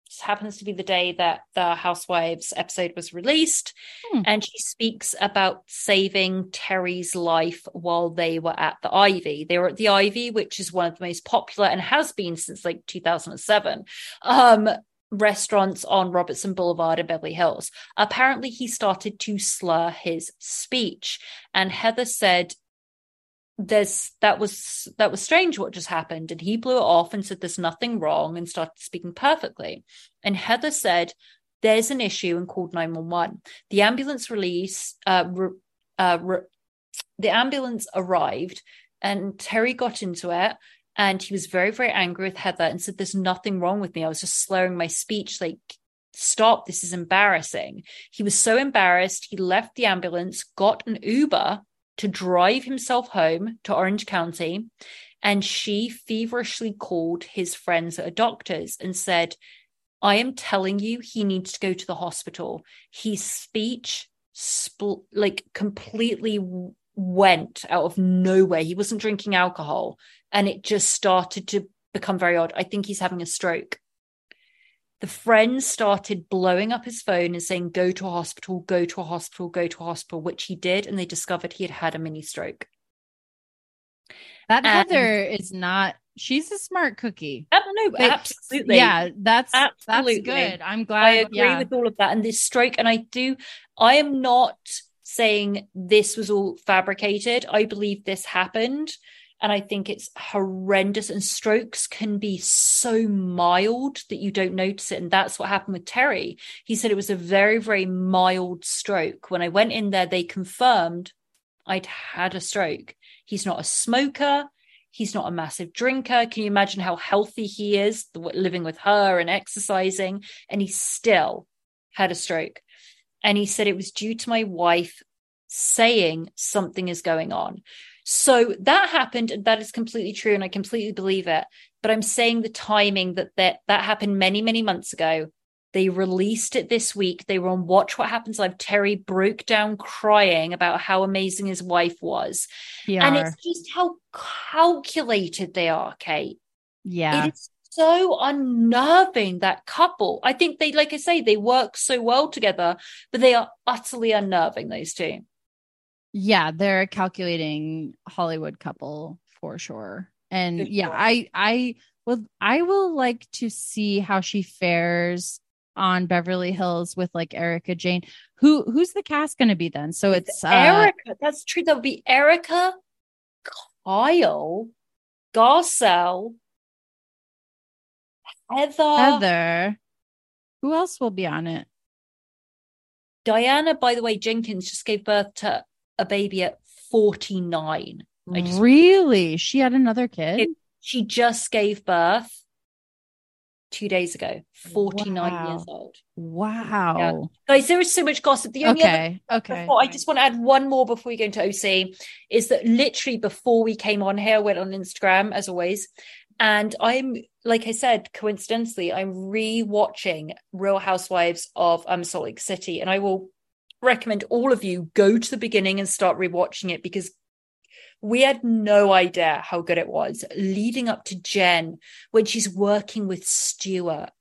This happens to be the day that the Housewives episode was released. Hmm. And she speaks about saving Terry's life while they were at the Ivy. They were at the Ivy, which is one of the most popular and has been since like 2007. Um, restaurants on Robertson Boulevard in Beverly Hills. Apparently, he started to slur his speech, and Heather said, "There's that was that was strange what just happened," and he blew it off and said, "There's nothing wrong," and started speaking perfectly. And Heather said, "There's an issue," and called nine one one. The ambulance release, uh, re- uh, re- the ambulance arrived, and Terry got into it and he was very very angry with heather and said there's nothing wrong with me. I was just slurring my speech like stop this is embarrassing. He was so embarrassed he left the ambulance got an uber to drive himself home to orange county and she feverishly called his friends that are doctors and said i am telling you he needs to go to the hospital. His speech spl- like completely went out of nowhere. He wasn't drinking alcohol and it just started to become very odd. I think he's having a stroke. The friends started blowing up his phone and saying, Go to a hospital, go to a hospital, go to a hospital, which he did. And they discovered he had had a mini stroke. That And- Heather is not. She's a smart cookie. I don't know, Like, absolutely. Yeah, that's Absolutely. that's good. I'm glad. I agree yeah. with all of that. And this stroke, and I do, I am not saying this was all fabricated. I believe this happened. And I think it's horrendous. And strokes can be so mild that you don't notice it. And that's what happened with Terry. He said it was a very, very mild stroke. When I went in there, they confirmed I'd had a stroke. He's not a smoker. He's not a massive drinker. Can you imagine how healthy he is living with her and exercising? And he still had a stroke. And he said it was due to my wife saying something is going on. So that happened, and that is completely true, and I completely believe it. But I'm saying the timing that that, that happened many, many months ago. They released it this week. They were on Watch What Happens Live. Terry broke down crying about how amazing his wife was. And it's just how calculated they are, Kate. yeah. It is so unnerving, that couple. I think they, like I say, they work so well together, but they are utterly unnerving, those two. Yeah, they're a calculating Hollywood couple for sure. And yeah, sure. I I will I will like to see how she fares on Beverly Hills with like Erika Jayne. Who who's the cast going to be then? So it's uh, Erika. That's true. There'll be Erika, Kyle, Garcelle, Heather, Heather. Who else will be on it? Diana, by the way, Jenkins just gave birth to a baby at 49. I just really? She had another kid? It- she just gave birth two days ago, 49 Wow. years old. wow. Guys, there is so much gossip. The only other Okay. Okay. before, I just want to add one more before we go into OC is that literally before we came on here, I went on Instagram as always, and I'm like I said, coincidentally, I'm re-watching Real Housewives of um, Salt Lake City, and I will recommend all of you go to the beginning and start rewatching it because we had no idea how good it was leading up to Jen when she's working with Stuart.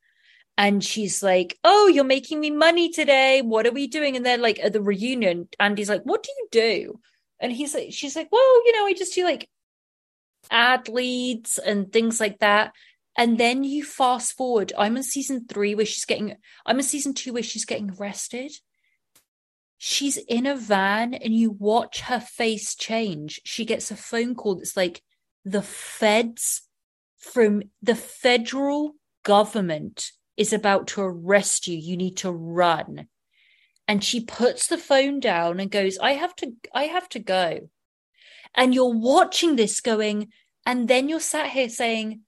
And she's like, Oh, you're making me money today. What are we doing? And then, like, at the reunion, Andy's like, What do you do? And he's like, She's like, Well, you know, I just do like ad leads and things like that. And then you fast forward. I'm in season three where she's getting, I'm in season two where she's getting arrested she's in a van and you watch her face change. She gets a phone call that's like the feds from the federal government is about to arrest you. You need to run. And she puts the phone down and goes, I have to, I have to go. And you're watching this going, and then you're sat here saying,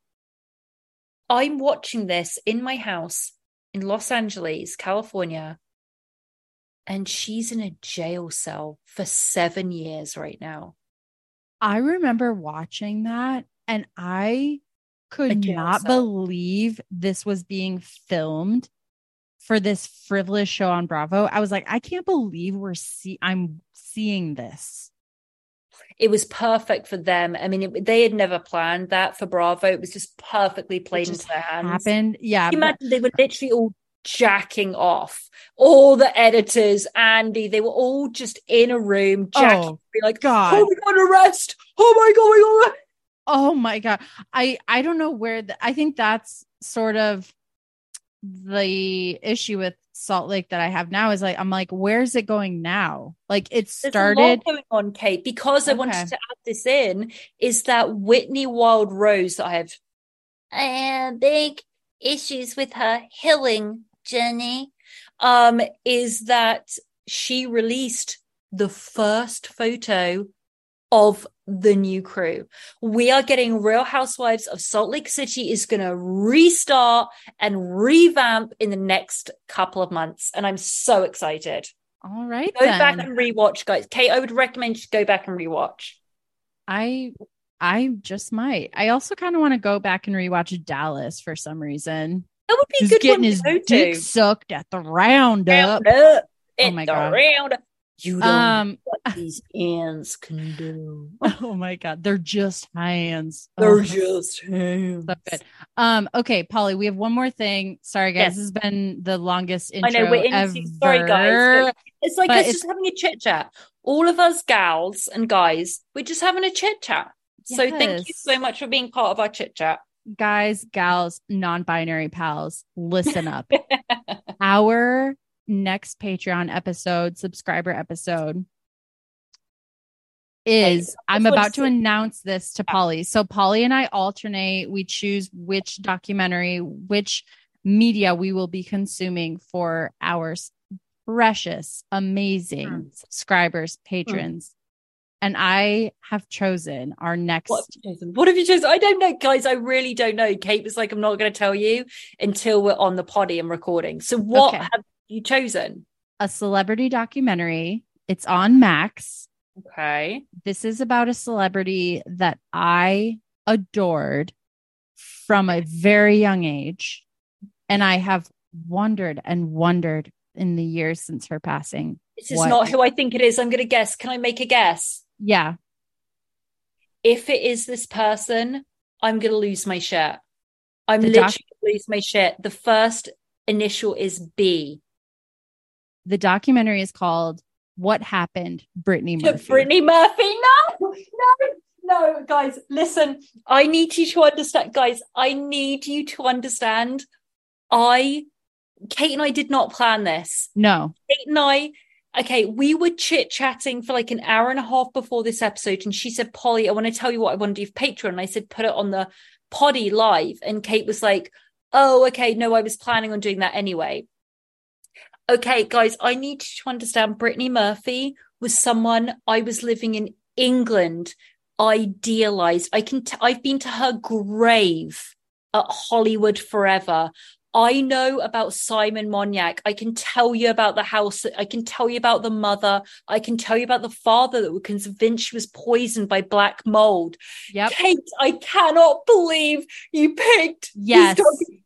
I'm watching this in my house in Los Angeles, California and she's in a jail cell for seven years right now. I remember watching that and I could not cell. believe this was being filmed for this frivolous show on Bravo. I was like, I can't believe we're see I'm seeing this. It was perfect for them. I mean, it, they had never planned that for Bravo. It was just perfectly played into their hands. Happened, yeah. But- imagine they were literally all jacking off. All the editors, Andy, they were all just in a room jacking, oh, like, God. oh my god, arrest! Oh my god, my god. Oh my god. I I don't know where the, I think that's sort of the issue with Salt Lake that I have now is like I'm like, where's it going now? Like it started going on, Kate, because I wanted to add this in, is that Whitney Wild Rose that I have uh, big issues with her healing Jenny, um, is that she released the first photo of the new crew. We are getting Real Housewives of Salt Lake City is going to restart and revamp in the next couple of months. And I'm so excited. All right. Go then. back and rewatch, guys. Kate, I would recommend you go back and rewatch. I I just might. I also kind of want to go back and rewatch Dallas for some reason. That would be He's good getting his dick sucked at the roundup. roundup oh my god! Roundup. You don't um, what these hands can do. Oh my god, they're just hands. They're oh, just hands. So. Um, okay, Polly, we have one more thing. Sorry, guys, yes. this has been the longest intro. I know we're ever. Sorry, guys. It's like us just having a chit chat. All of us gals and guys, we're just having a chit chat. Yes. So thank you so much for being part of our chit chat guys, gals, non binary pals, listen up. Our next Patreon episode, subscriber episode, is I'm about to announce this to Polly. So Polly and I alternate. We choose which documentary, which media we will be consuming for our precious, amazing mm. subscribers, patrons and I have chosen our next. What have, what have you chosen? I don't know, guys. I really don't know. Kate was like, I'm not going to tell you until we're on the potty and recording. So, what okay. have you chosen? A celebrity documentary. It's on Max. Okay. This is about a celebrity that I adored from a very young age. And I have wondered and wondered in the years since her passing. This is what... not who I think it is. I'm going to guess. Can I make a guess? Yeah. If it is this person, I'm going to lose my shirt. I'm the literally doc- lose my shirt. The first initial is B. The documentary is called What Happened, Brittany Murphy. Brittany Murphy. No, no, no, guys, listen. I need you to understand, guys. I need you to understand. I, Kate and I did not plan this. No. Kate and I okay, we were chit chatting for like an hour and a half before this episode, and she said, Polly, I want to tell you what I want to do for Patreon. And I said, put it on the poddy live. And Kate was like, Oh, okay, no, I was planning on doing that anyway. Okay, guys, I need you to understand Brittany Murphy was someone I was living in England, idealized. I can, t- I've been to her grave at Hollywood forever. I know about Simon Monjack. I can tell you about the house. I can tell you about the mother. I can tell you about the father that was convinced she was poisoned by black mold. Yep. Kate, I cannot believe you picked. Yes.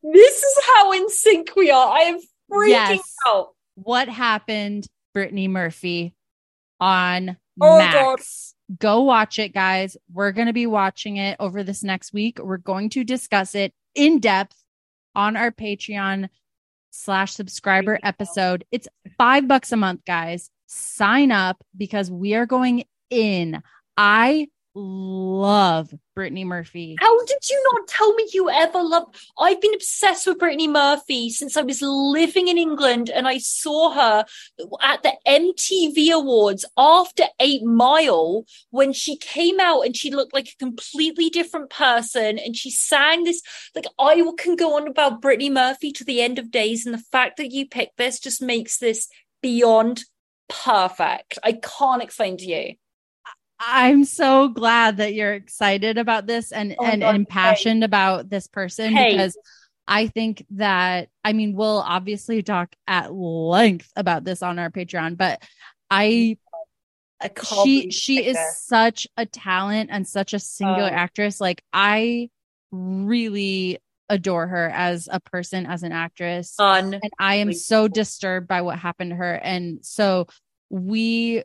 This, is how in sync we are. I am freaking Yes. out. What happened, Brittany Murphy, on Oh, Max? Go watch it, guys. We're going to be watching it over this next week. We're going to discuss it in depth on our Patreon slash subscriber episode. It's five bucks a month, guys. Sign up because we are going in. I love Brittany Murphy. How did you not tell me you ever loved? I've been obsessed with Brittany Murphy since I was living in England, and I saw her at the MTV Awards after Eight Mile when she came out and she looked like a completely different person, and she sang this. Like I can go on about Brittany Murphy to the end of days, and the fact that you picked this just makes this beyond perfect. I can't explain to you. I'm so glad that you're excited about this and Oh and, God, and passionate about this person Hey. because I think that I mean we'll obviously talk at length about this on our Patreon, but I I she she is this. such a talent and such a singular Oh. actress. Like I really adore her as a person, as an actress and I am so disturbed by what happened to her. And so we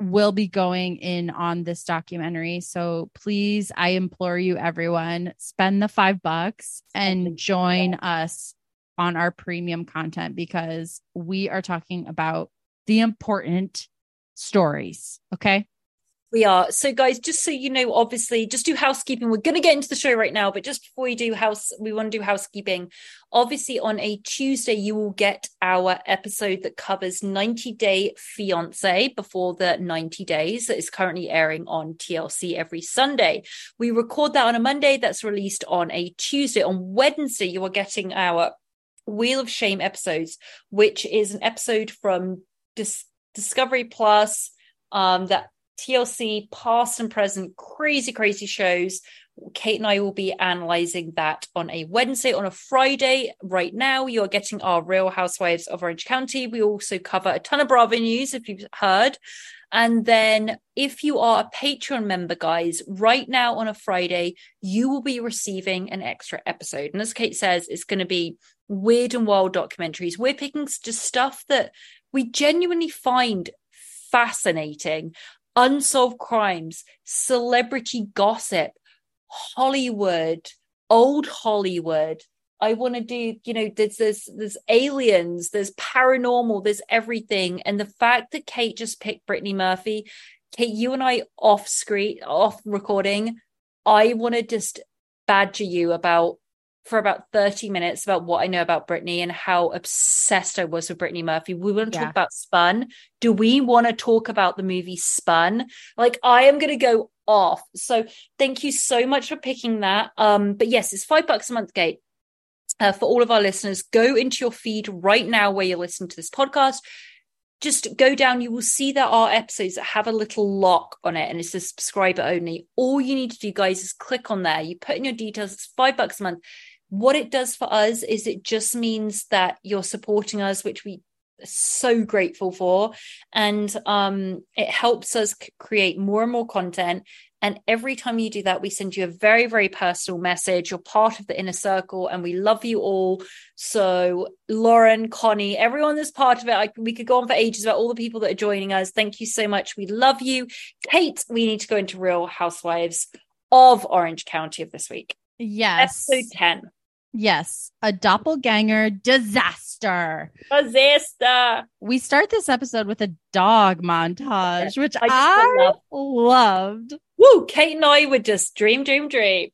will be going in on this documentary. So please, I implore you, everyone, spend the five bucks and join us on our premium content because we are talking about the important stories. Okay. We are. So, guys, just so you know, obviously, just do housekeeping. We're going to get into the show right now, but just before we do house, we want to do housekeeping. Obviously, on a Tuesday, you will get our episode that covers 90 Day Fiance before the 90 days that is currently airing on TLC every Sunday. We record that on a Monday, that's released on a Tuesday. On Wednesday, you are getting our Wheel of Shame episodes, which is an episode from Dis- Discovery Plus um, that TLC past and present crazy, crazy shows. Kate and I will be analyzing that on a Wednesday. On a Friday, right now, you're getting our Real Housewives of Orange County. We also cover a ton of Bravo news, if you've heard. And then, if you are a Patreon member, guys, right now on a Friday, you will be receiving an extra episode. And as Kate says, it's going to be weird and wild documentaries. We're picking just stuff that we genuinely find fascinating unsolved crimes, celebrity gossip, Hollywood, old Hollywood. I want to do, you know, there's there's there's aliens, there's paranormal, there's everything. And the fact that Kate just picked Brittany Murphy, Kate, you and I off screen, off recording, I want to just badger you about for about 30 minutes about what I know about Brittany and how obsessed I was with Brittany Murphy. We want to Yeah. talk about Spun. Do we want to talk about the movie Spun? Like I am going to go off. So thank you so much for picking that. Um, but yes, it's five bucks a month, gate. Uh, for all of our listeners, go into your feed right now where you're listening to this podcast. Just go down, you will see there are episodes that have a little lock on it and it's a subscriber only. All you need to do, guys, is click on there. You put in your details, it's five bucks a month. What it does for us is it just means that you're supporting us, which we are so grateful for. And um, it helps us create more and more content. And every time you do that, we send you a very, very personal message. You're part of the inner circle and we love you all. So, Lauren, Connie, everyone that's part of it, I, we could go on for ages about all the people that are joining us. Thank you so much. We love you. Kate, we need to go into Real Housewives of Orange County of this week. Yes. Episode 10. Yes. A doppelganger disaster. Disaster. We start this episode with a dog montage, which I I, just loved. Woo, Kate and I would just dream, dream, dream.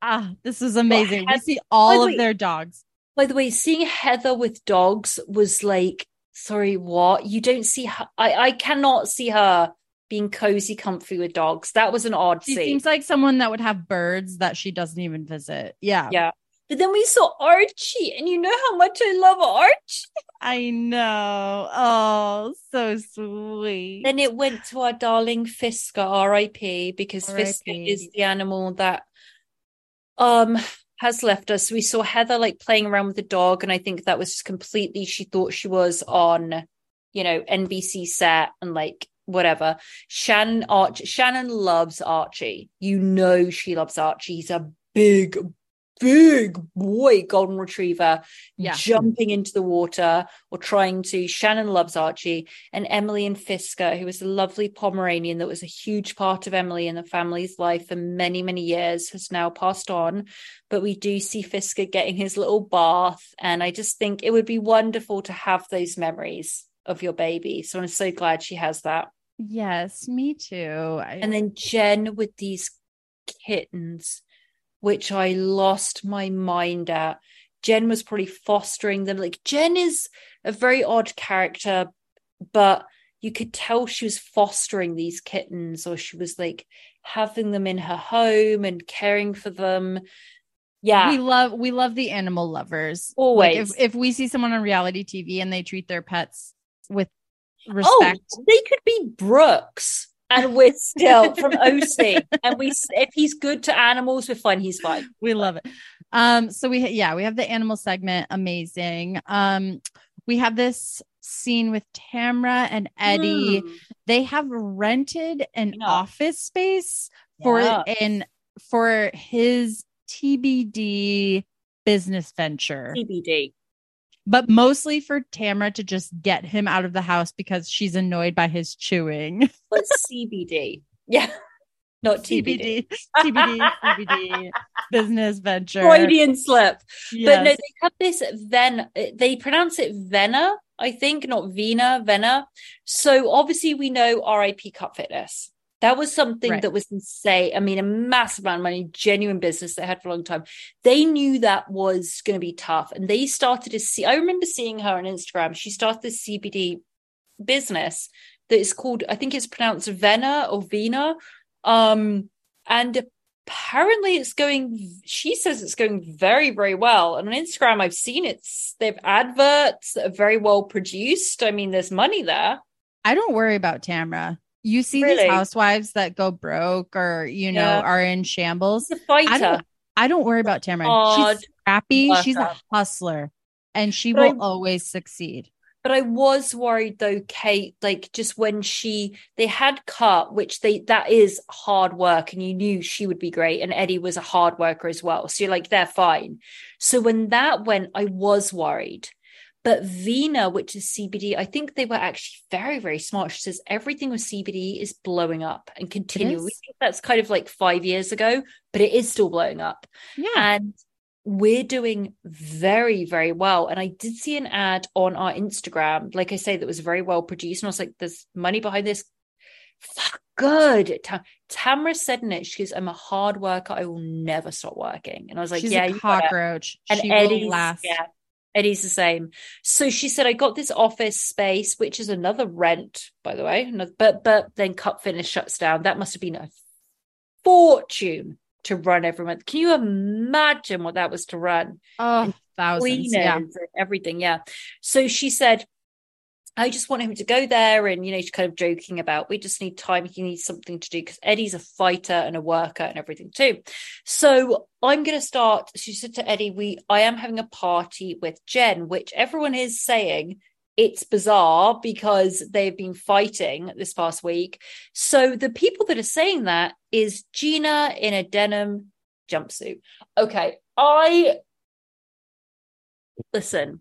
Ah, this is amazing. we Heather- see all of the their dogs. By the way, seeing Heather with dogs was like, sorry, what? You don't see her. I, I cannot see her being cozy, comfy with dogs. That was an odd She scene. seems like someone that would have birds that she doesn't even visit. Yeah. yeah. But then we saw Archie, and you know how much I love Archie. I know. Oh, so sweet. Then it went to our darling Fisker, R.I.P., because Fisker R.I.P.. is the animal that um has left us. We saw Heather like playing around with the dog, and I think that was just completely. She thought she was on, you know, NBC set and like whatever. Shannon Arch Shannon loves Archie. You know she loves Archie. He's a big, big boy golden retriever Yeah. jumping into the water or trying to. Shannon loves Archie and Emily and Fisker, who was a lovely Pomeranian that was a huge part of Emily and the family's life for many, many years, has now passed on. But we do see Fisker getting his little bath. And I just think it would be wonderful to have those memories of your baby. So I'm so glad she has that. Yes, me too. I, And then Jen with these kittens, which I lost my mind at. Jen was probably fostering them. Like Jen is a very odd character, but you could tell she was fostering these kittens or she was like having them in her home and caring for them. Yeah. we love we love the animal lovers. Like, Always. if if we see someone on reality TV and they treat their pets with oh, respect, they could be Brooks. And we're still from OC, and we if he's good to animals, we're fine. He's fine. we love it. Um, so we yeah, we have the animal segment, amazing. Um, we have this scene with Tamra and Eddie. Hmm. They have rented an Yeah. office space for Yeah. in for his TBD business venture, TBD. But mostly for Tamra to just get him out of the house because she's annoyed by his chewing. but CBD. Yeah. Not TBD. TBD, TBD, TBD, business venture. Freudian slip. But no, they have this Ven. They pronounce it Vena, I think, not Vena, Vena. So obviously we know RIP Cut Fitness. That was something Right. that was insane. I mean, a massive amount of money, genuine business they had for a long time. They knew that was going to be tough, and they started to see. I remember seeing her on Instagram. She started this CBD business that is called, I think it's pronounced Vena or Vena. Um, and apparently it's going she says it's going very very well and on instagram i've seen it's they've adverts that are very well produced i mean there's money there I don't worry about Tamra. You see Really? these housewives that go broke or you know Yeah. are in shambles. She's a fighter I don't I don't worry about Tamara. She's scrappy. bless She's a hustler and she But I- will always succeed. but i was worried though kate like just when she they had cut which they that is hard work and you knew she would be great and eddie was a hard worker as well so you're like they're fine so when that went i was worried but Vina, which is CBD, I think they were actually very, very smart. She says everything with CBD is blowing up and continuing. That's kind of like five years ago, but it is still blowing up. Yeah. And we're doing very, very well. And I did see an ad on our Instagram, like I say, that was very well produced. And I was like, there's money behind this. Fuck, good. Ta- Tamara said in it, she goes, I'm a hard worker. I will never stop working. And I was like, She's yeah, a cockroach. and she Eddie's will yeah, Eddie's the same. So she said, I got this office space, which is another rent, by the way. But but then Cut Fitness shuts down. That must have been a fortune to run every month. Can you imagine what that was to run? Oh, thousands. Yeah. everything. Yeah. So she said, I just want him to go there. And, you know, kind of joking about we just need time. He needs something to do because Eddie's a fighter and a worker and everything too. So I'm going to start. She said to Eddie, we, I am having a party with Jen, which everyone is saying it's bizarre because they've been fighting this past week. So the people that are saying that is Gina in a denim jumpsuit. Okay. I listen.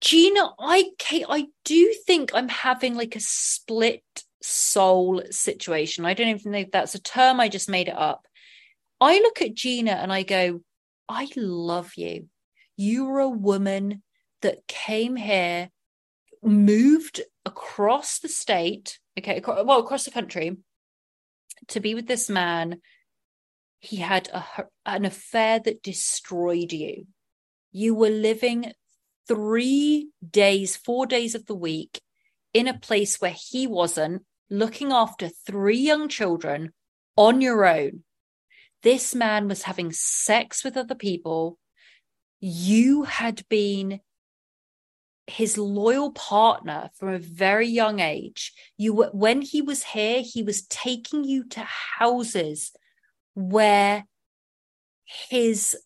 Gina, I Kate, I do think I'm having like a split soul situation. I don't even know if that's a term. I just made it up. I look at Gina and I go, I love you. You were a woman that came here, moved across the state, okay, well, across the country to be with this man. He had a, an affair that destroyed you. You were living three days, four days of the week in a place where he wasn't looking after three young children on your own. This man was having sex with other people. You had been his loyal partner from a very young age. You were, when he was here, he was taking you to houses where his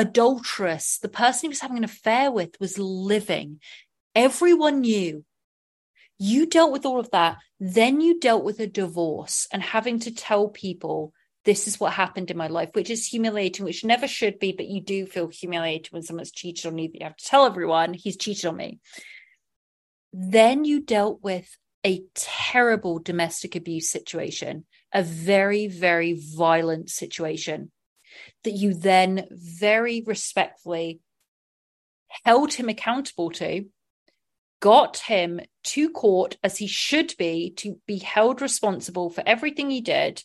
adulteress, the person he was having an affair with, was living. Everyone knew. You dealt with all of that. Then you dealt with a divorce and having to tell people this is what happened in my life, which is humiliating, which never should be, but you do feel humiliated when someone's cheated on you that you have to tell everyone he's cheated on me. Then you dealt with a terrible domestic abuse situation, a very, very violent situation that you then very respectfully held him accountable to, got him to court as he should be to be held responsible for everything he did.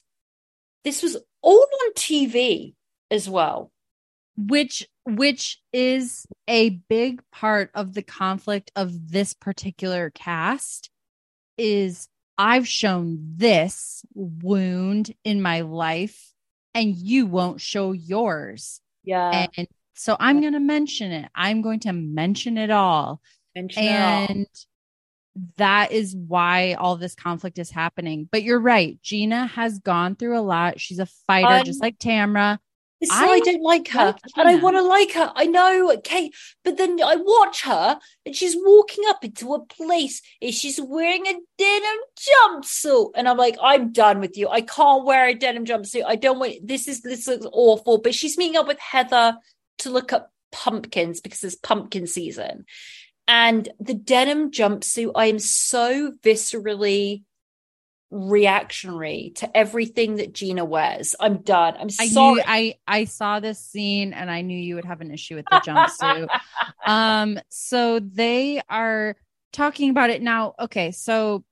This was all on TV as well. Which which is a big part of the conflict of this particular cast is I've shown this wound in my life and you won't show yours. Yeah. And so I'm going to mention it. I'm going to mention it all. Mention and it that is why all this conflict is happening. But you're right. Gina has gone through a lot. She's a fighter, Um, just like Tamra. I I don't like her, like and I want to like her. I know, Kate, but then I watch her, and she's walking up into a place, and she's wearing a denim jumpsuit, and I'm like, I'm done with you. I can't wear a denim jumpsuit. I don't want. This is this looks awful. But she's meeting up with Heather to look up pumpkins because it's pumpkin season, and the denim jumpsuit. I am so viscerally reactionary to everything that Gina wears. I'm done. I'm I sorry. knew I I saw this scene and I knew you would have an issue with the jumpsuit. um so they are talking about it now. Okay, so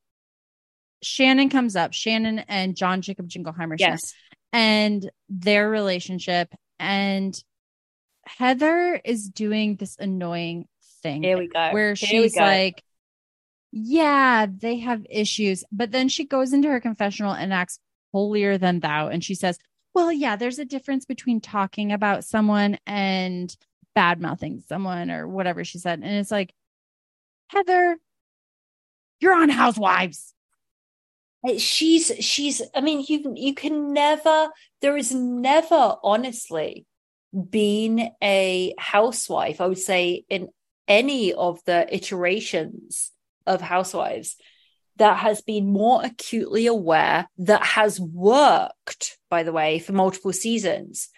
Shannon comes up, Shannon and John Jacob Jingleheimer yes. and their relationship and Heather is doing this annoying thing Here we go. where Here she's go. like yeah, they have issues. But then she goes into her confessional and acts holier than thou. And she says, Well, yeah, there's a difference between talking about someone and bad mouthing someone or whatever she said. And it's like, Heather, you're on Housewives. Uh, she's she's i mean you you can never there is never honestly been a housewife i would say in any of the iterations of housewives that has been more acutely aware that has worked by the way for multiple seasons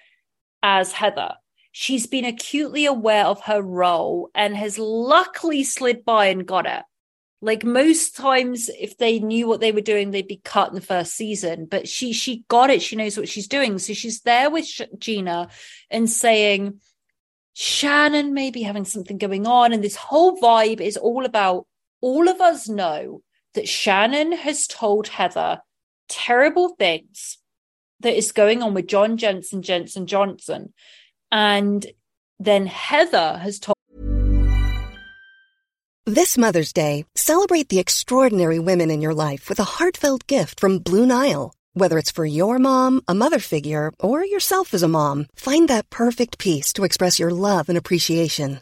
as heather. She's been acutely aware of her role and has luckily slid by and got it. Like most times if they knew what they were doing they'd be cut in the first season but she she got it. She knows what she's doing. So she's there with gina and saying shannon may be having something going on. And this whole vibe is all about all of us know that shannon has told heather terrible things that is going on with john jensen jensen johnson and then heather has told This Mother's Day, celebrate the extraordinary women in your life with a heartfelt gift from Blue Nile. Whether it's for your mom, a mother figure, or yourself as a mom, find that perfect piece to express your love and appreciation.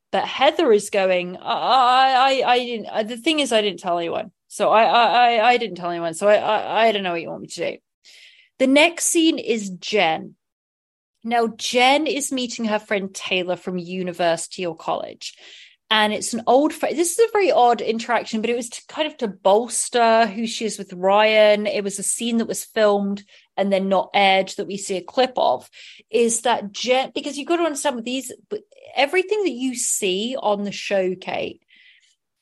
but heather is going i i i didn't uh, the thing is i didn't tell anyone so i i i I didn't tell anyone so i i, I don't know what you want me to do the next scene is jen now jen is meeting her friend taylor from university or college and it's an old friend. This is a very odd interaction, but it was to kind of to bolster who she is with Ryan. It was a scene that was filmed and then not aired that we see a clip of. Is that Jen? Because you've got to understand with these, everything that you see on the show, Kate,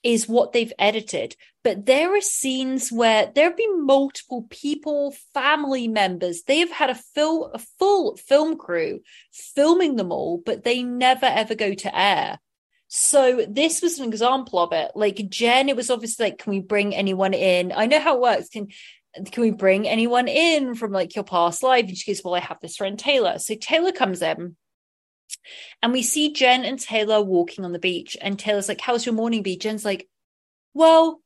is what they've edited. but there are scenes where there have been multiple people, family members. They have had a full, a full film crew filming them all, but they never ever go to air. So this was an example of it. Like Jen, it was obviously like, can we bring anyone in? I know how it works. Can can we bring anyone in from like your past life? And she goes, Well, I have this friend Taylor. So Taylor comes in and we see Jen and Taylor walking on the beach. And Taylor's like, How's your morning be? Jen's like, Well,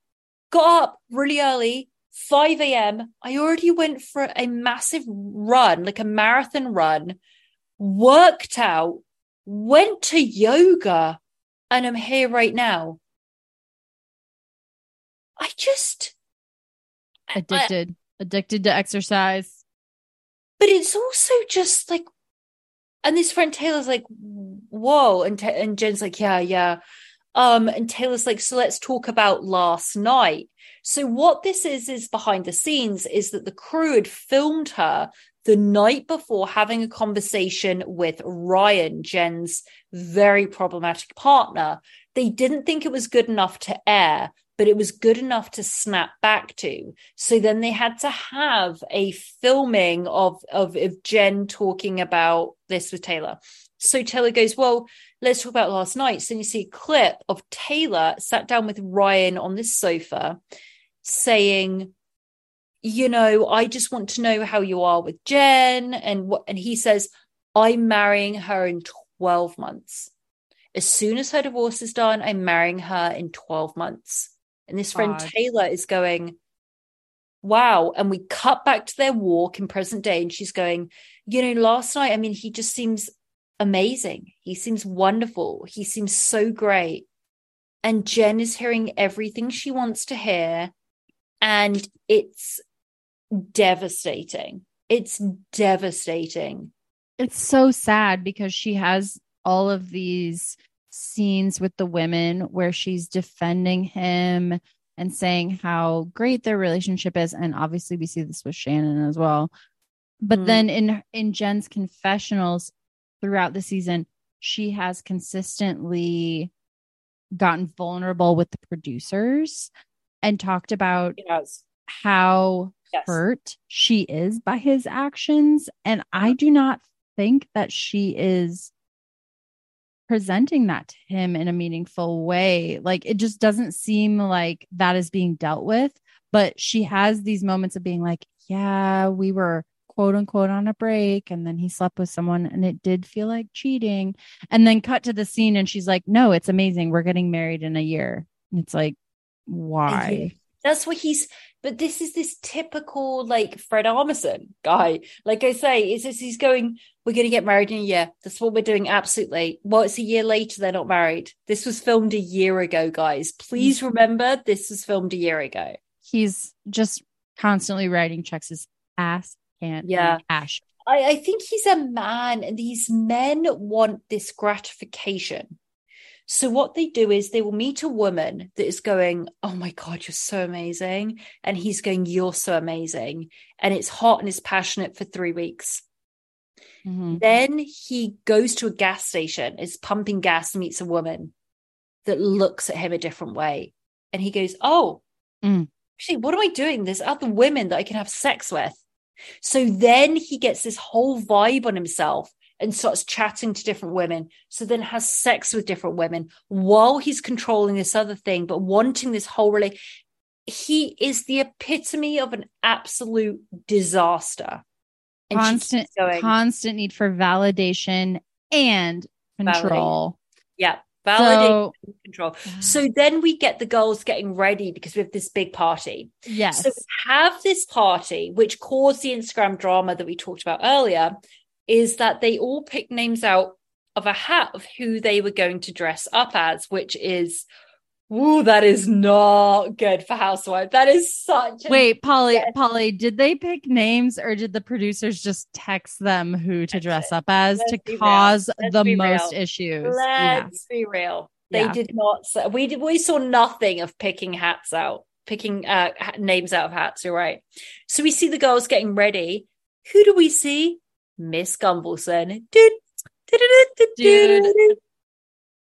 got up really early, 5 a.m. I already went for a massive run, like a marathon run, worked out, went to yoga, and I'm here right now. I just addicted, I, addicted to exercise. But it's also just like, and this friend Taylor's like, whoa, and and Jen's like, yeah, yeah. Um, and Taylor's like, so let's talk about last night. So what this is is behind the scenes is that the crew had filmed her the night before having a conversation with Ryan, Jen's very problematic partner. They didn't think it was good enough to air, but it was good enough to snap back to. So then they had to have a filming of, of, of Jen talking about this with Taylor. So Taylor goes, Well, let's talk about last night. So you see a clip of Taylor sat down with Ryan on this sofa saying, you know, I just want to know how you are with Jen. And what and he says, I'm marrying her in 12 months. As soon as her divorce is done, I'm marrying her in 12 months. And this friend God. Taylor is going, wow. And we cut back to their walk in present day. And she's going, you know, last night, I mean, he just seems amazing. He seems wonderful. He seems so great. And Jen is hearing everything she wants to hear. And it's devastating. It's devastating. It's so sad because she has all of these scenes with the women where she's defending him and saying how great their relationship is and obviously we see this with Shannon as well but mm. then in in Jen's confessionals throughout the season she has consistently gotten vulnerable with the producers and talked about yes. how yes. hurt she is by his actions and I do not think that she is presenting that to him in a meaningful way. Like it just doesn't seem like that is being dealt with. But she has these moments of being like, yeah, we were quote unquote on a break and then he slept with someone and it did feel like cheating. And then cut to the scene and she's like, no, it's amazing. We're getting married in a year. And it's like, why? That's what he's but this is this typical like Fred Armisen guy. Like I say, it's just he's going, we're going to get married in a year. That's what we're doing. Absolutely. Well, it's a year later. They're not married. This was filmed a year ago, guys. Please remember this was filmed a year ago. He's just constantly writing checks. His ass can't yeah. cash. I, I think he's a man, and these men want this gratification so what they do is they will meet a woman that is going, "Oh my god, you're so amazing," and he's going, "You're so amazing," and it's hot and it's passionate for three weeks. Mm-hmm. Then he goes to a gas station, is pumping gas, and meets a woman that looks at him a different way, and he goes, "Oh, mm. actually, what am I doing? There's other women that I can have sex with." So then he gets this whole vibe on himself and starts chatting to different women. So then has sex with different women while he's controlling this other thing, but wanting this whole really. He is the epitome of an absolute disaster. And constant, going, constant need for validation and control. Yeah. Validation so, control. So then we get the girls getting ready because we have this big party. Yes. So we have this party, which caused the Instagram drama that we talked about earlier, is that they all picked names out of a hat of who they were going to dress up as, which is Ooh, that is not good for Housewife. That is such. Wait, Polly. Polly, did they pick names or did the producers just text them who to dress up as Let's to cause the most real. issues? Let's be real. They yeah. did not. We did. We saw nothing of picking hats out, picking uh, names out of hats. You're right. So we see the girls getting ready. Who do we see? Miss Gunvalson. Dude, dude.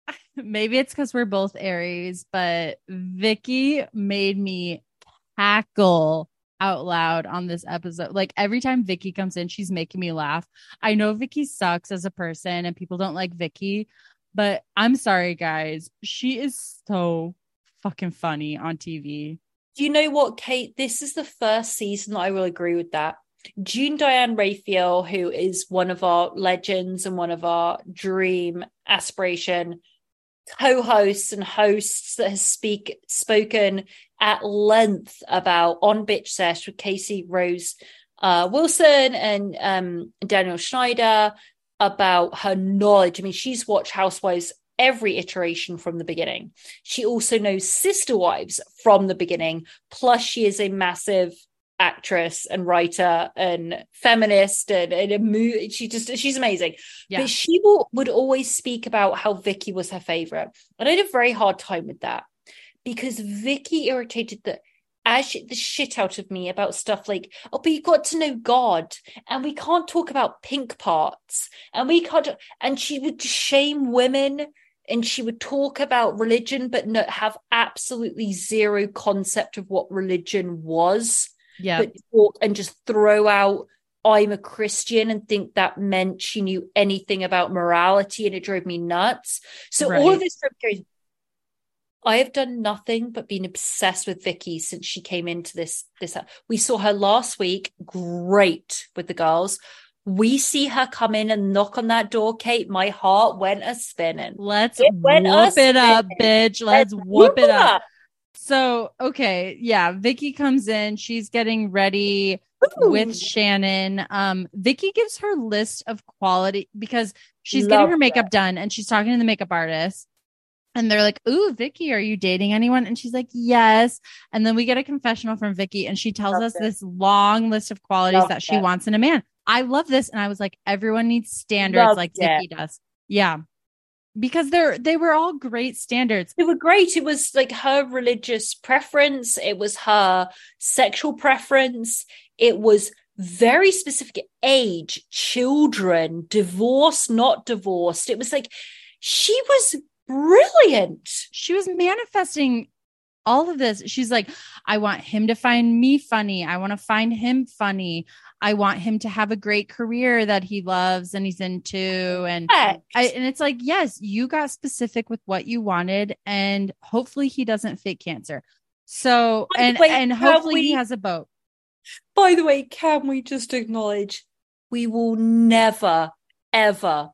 maybe it's because we're both Aries, but Vicki made me cackle out loud on this episode. Like every time Vicki comes in, she's making me laugh. I know Vicki sucks as a person and people don't like Vicki, but I'm sorry, guys. She is so fucking funny on TV. Do you know what, Kate? This is the first season that I will agree with that. June Diane Raphael, who is one of our legends and one of our dream aspiration co-hosts and hosts that has speak spoken at length about on bitch sesh with casey rose uh, wilson and um, danielle schneider about her knowledge. I mean she's watched housewives every iteration from the beginning. She also knows sister wives from the beginning plus she is a massive actress and writer and feminist and, and a mo- she just she's amazing. Yeah. but she will, would always speak about how vicki was her favorite. And i had a very hard time with that because vicki irritated the as the shit out of me about stuff like oh but you got to know god and we can't talk about pink parts and we can't and she would shame women and she would talk about religion but not have absolutely zero concept of what religion was yeah but talk and just throw out I'm a Christian and think that meant she knew anything about morality and it drove me nuts. So right. all of this goes, I have done nothing but been obsessed with Vicki since she came into this this we saw her last week great with the girls. We see her come in and knock on that door, Kate. My heart went a spinning. Let's it whoop it up, bitch. Let's, Let's whoop it up. up. So, okay, yeah, Vicki comes in, she's getting ready Ooh. with Shannon. Um, Vicki gives her list of quality because she's Love getting her makeup that. done and she's talking to the makeup artist. And they're like, Ooh, Vicki, are you dating anyone? And she's like, Yes. And then we get a confessional from Vicki and she tells love us it. this long list of qualities love that she wants in a man. I love this. And I was like, everyone needs standards love like it. Vicky does. Yeah because they're they were all great standards. They were great. It was like her religious preference. It was her sexual preference. It was very specific age children divorce not divorced. It was like she was brilliant. She was manifesting all of this. She's like i want him to find me funny. I want to find him funny I want him to have a great career that he loves and he's into. And I, and it's like, yes, you got specific with what you wanted, and hopefully he doesn't fake cancer. So and way, and hopefully we, he has a boat. By the way, can we just acknowledge we will never ever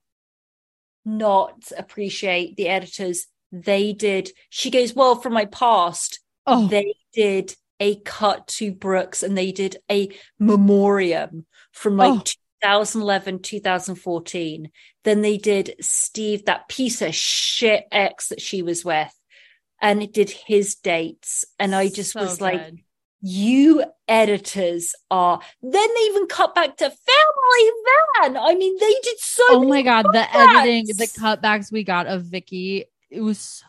not appreciate the editors. They did. She goes, well, from my past, oh. they did a cut to Brooks and they did a memoriam from like oh. 2011, 2014. Then they did Steve, that piece of shit ex that she was with, and it did his dates. And I just so was good. like, you editors are then they even cut back to family van i mean they did so oh my god the editing the cutbacks we got of vicki it was so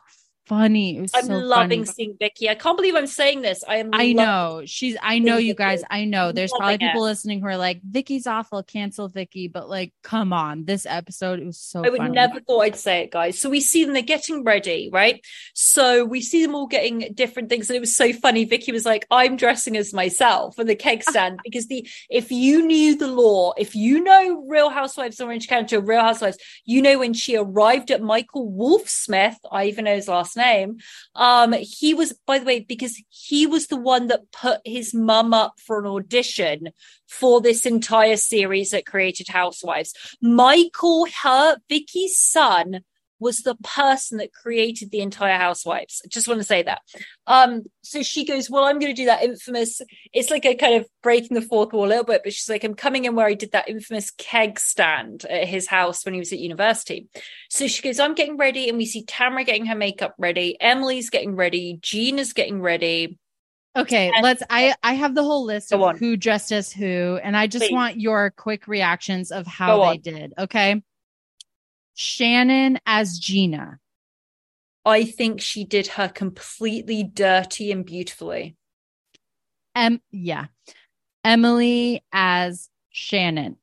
funny. It was I'm so loving funny. seeing Vicki. I can't believe I'm saying this. I am. I know she's. I know you guys. I know there's probably people it. listening who are like, "Vicki's awful. Cancel Vicki." But like, come on, this episode it was so. I would funny. never thought I'd say it, guys. So we see them. They're getting ready, right? So we see them all getting different things, and it was so funny. Vicki was like, "I'm dressing as myself," for the keg stand because the if you knew the law, if you know Real Housewives of Orange County Real Housewives, you know when she arrived at Michael Wolfsmith. I even know his last name. Um, he was, by the way, because he was the one that put his mum up for an audition for this entire series that created Housewives. Michael, her, Vicki's son, was the person that created the entire housewives. I just want to say that. Um, so she goes, Well, I'm going to do that infamous. It's like a kind of breaking the fourth wall a little bit, but she's like, I'm coming in where I did that infamous keg stand at his house when he was at university. So she goes, I'm getting ready, and we see Tamra getting her makeup ready, Emily's getting ready, Gina's getting ready. Okay, and- let's. I I have the whole list of who dressed as who, and I just Please. want your quick reactions of how they did. Okay. Shannon as Gina. I think she did her completely dirty and beautifully. Um, yeah. Emily as Shannon.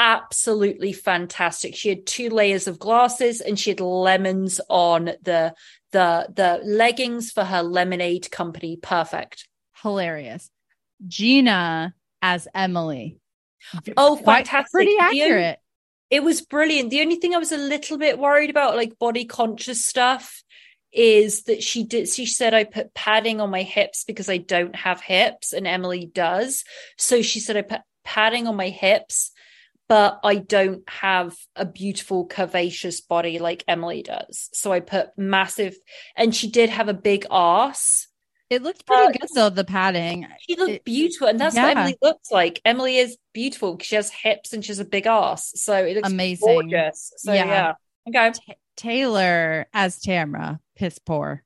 absolutely fantastic. She had two layers of glasses and she had lemons on the the the leggings for her lemonade company. Perfect. Hilarious. Gina as Emily. Oh, fantastic. Pretty accurate. It was brilliant. The only thing I was a little bit worried about, like body conscious stuff, is that she did. She said I put padding on my hips because I don't have hips, and Emily does. So she said I put padding on my hips, but I don't have a beautiful curvaceous body like Emily does. So I put massive, and she did have a big ass. It looked pretty Uh, good though, the padding. She looked It- beautiful, and that's yeah. what Emily looks like. Emily is beautiful. She has hips and she has a big ass, so it looks Amazing. gorgeous. So Yeah. yeah, okay. Ta- Taylor as Tamra, piss poor.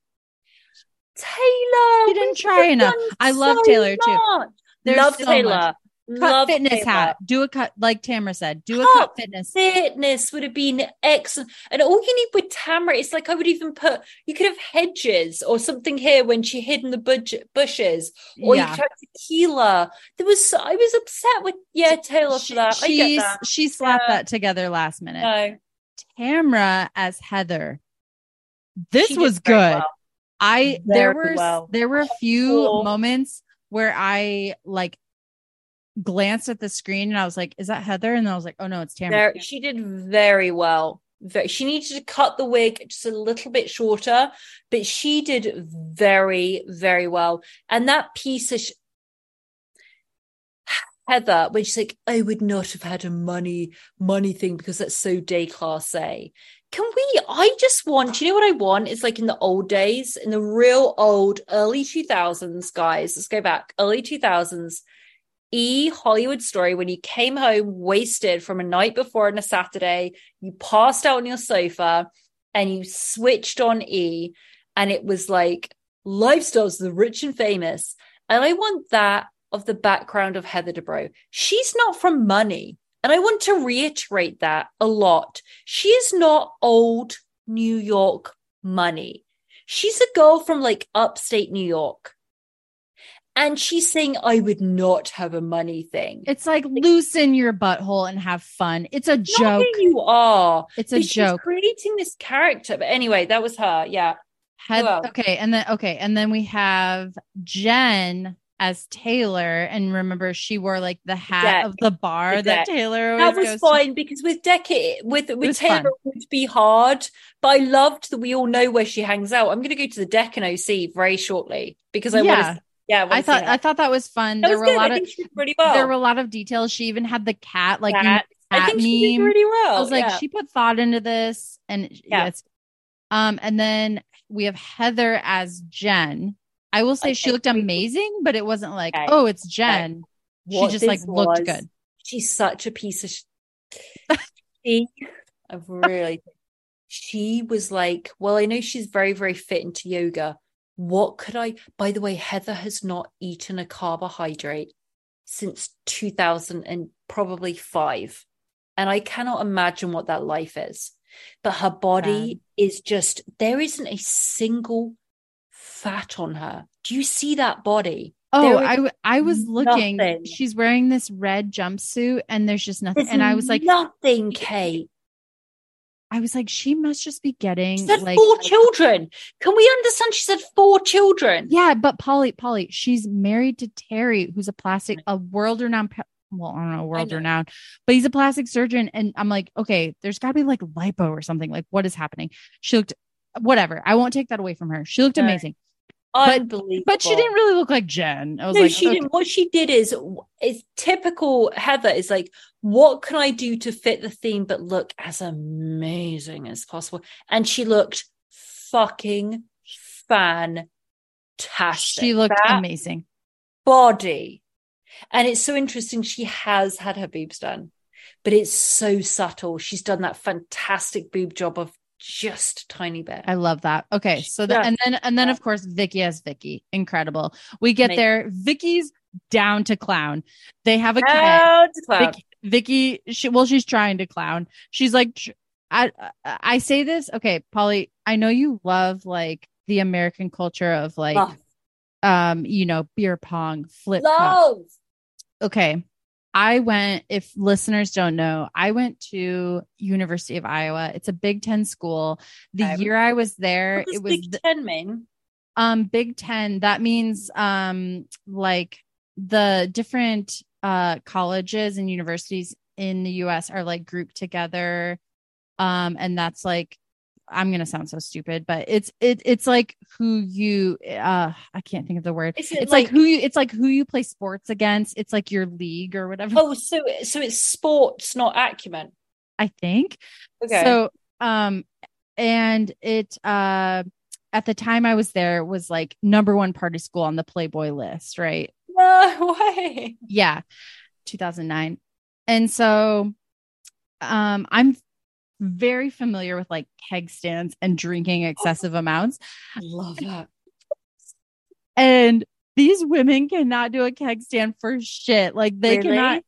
Taylor. She didn't try enough. I love so Taylor, too. much. There's love so Taylor. much. Cut Love fitness hat. Do a cut, like Tamra said. Do a Cut cut fitness. Fitness would have been excellent. And all you need with Tamara, it's like I would even put, you could have hedges or something here when she hid in the bush, bushes, or you could have tequila. There was, I was upset with, yeah, Taylor for that. I get that. she slapped Yeah. that together last minute. No, Tamra as Heather. This she was good. well. I there were well. there were a few Cool. moments where I like glanced at the screen and I was like, "Is that Heather?" And I was like, "Oh no, it's Tamara." She did very well. She needed to cut the wig just a little bit shorter, but she did very, very well. And that piece of sh- Heather, when she's like, I would not have had a money, money thing because that's so déclassé. Can we? I just want, you know what I want? It's like in the old days, in the real old early 2000s, guys. Let's go back, early 2000s. E Hollywood story when you came home wasted from a night before on a Saturday, you passed out on your sofa and you switched on E, and it was like lifestyles of the rich and famous. And I want that of the background of Heather Dubrow. She's not from money. And I want to reiterate that a lot. She is not old New York money. She's a girl from like upstate New York. And she's saying, I would not have a money thing. It's like loosen your butthole and have fun. It's a joke. you are. It's a joke. creating this character. But anyway, that was her. Yeah. Okay, and then okay, and then we have Jen as Taylor, and remember she wore like the hat Deck. of the bar The that. Taylor That was goes to. fine because with Deck, it, with with was Taylor, fun. it would be hard. But I loved that we all know where she hangs out. I'm going to go to the Deck and OC very shortly because I Yeah. want to. Yeah, I thought I thought that was fun. that there was were good. a lot of think she did really well. there were a lot of details. She even had the cat, like in Cat. I cat think she did meme. really well. I was like, yeah. she put thought into this, and Yeah. yes. Um, and then we have Heather as Jen. I will say she looked amazing, but it wasn't like, Okay. oh, it's Jen. She just like this looked was- good. She's such a piece of. Sh- she, I really. She was like, well, I know she's very, very fit into yoga. What could I? By the way, Heather has not eaten a carbohydrate since 2000 and probably five, and I cannot imagine what that life is. But her body is just there isn't a single fat on her. Do you see that body? Oh, I I was looking. nothing. She's wearing this red jumpsuit, and there's just nothing. There's and I was like, nothing, Kate. I was like, she must just be getting She said like, four children. Can we understand? She said four children. yeah. But Polly, Polly, she's married to Terry, who's a plastic, a world renowned. Well, I don't know, world renowned, but he's a plastic surgeon. And I'm like, okay, there's got to be like lipo or something. Like, what is happening? She looked, whatever. I won't take that away from her. She looked amazing, Unbelievable. but she didn't really look like Jen. I was No, like, she okay. didn't. What she did is, is typical Heather. Is like, what can I do to fit the theme but look as amazing as possible? And she looked fucking fantastic. she looked That amazing. body. And it's so interesting. She has had her boobs done, but it's so subtle. She's done that fantastic boob job of just tiny bit. I love that. Okay, so the, and then and then of course Vicki as Vicki, incredible. We get Amazing. there. Vicki's down to clown. They have a. Down clown. Vicki, Vicki she, well, she's trying to clown. She's like, I I say this. Okay, Polly, I know you love like the American culture of like, Love. um, you know, beer pong, flip. Love. Okay, I went, if listeners don't know, I went to University of Iowa. It's a Big Ten school. The Okay. year I was there, it was Big the- Ten mean? um Big Ten. That means um like the different uh colleges and universities in the US are like grouped together. Um, and that's like I'm gonna sound so stupid, but it's it it's like who you uh I can't think of the word. It It's like, like- who you it's like who you play sports against. It's like your league or whatever. Oh, so so it's sports, not acumen. I think. Okay. So um and it uh at the time I was there was like number one party school on the Playboy list, right? no way. Yeah. 2009. And so um I'm very familiar with like keg stands and drinking oh, excessive amounts. I love that. And these women cannot do a keg stand for shit. Like they Really? cannot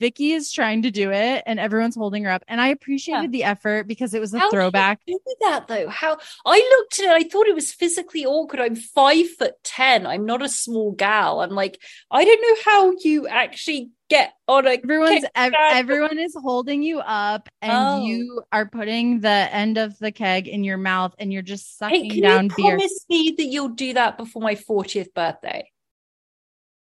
Vicky is trying to do it and everyone's holding her up. And I appreciated Yeah. the effort because it was a How throwback. do that though? How I looked at it, I thought it was physically awkward. I'm five foot ten. I'm not a small gal. I'm like, I don't know how you actually get on a Everyone's ev- everyone is holding you up and Oh. you are putting the end of the keg in your mouth and you're just Hey, sucking can down you beer. promise me that you'll do that before my 40th birthday?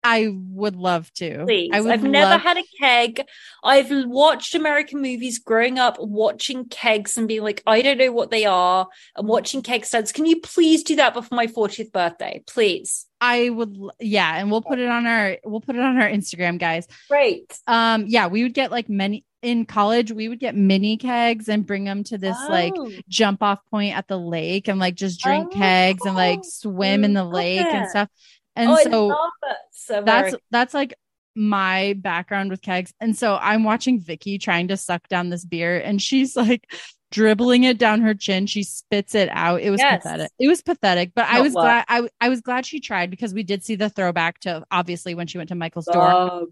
I would love to. Please. I I've never had a keg. I've watched American movies growing up, watching kegs and being like, I don't know what they are, and watching keg stands. Can you please do that before my 40th birthday? Please. I would yeah, and we'll put it on our we'll put it on our Instagram, guys. Great. Um yeah, we would get like many in college, we would get mini kegs and bring them to this like Oh. jump off point at the lake and like just drink Oh, kegs and like swim in the lake and stuff. And oh, so it. So that's American. that's like my background with kegs. And so I'm watching Vicki trying to suck down this beer and she's like dribbling it down her chin. She spits it out. It was Yes. pathetic. It was pathetic, but I was glad I I was glad she tried because we did see the throwback to obviously when she went to Michael's door.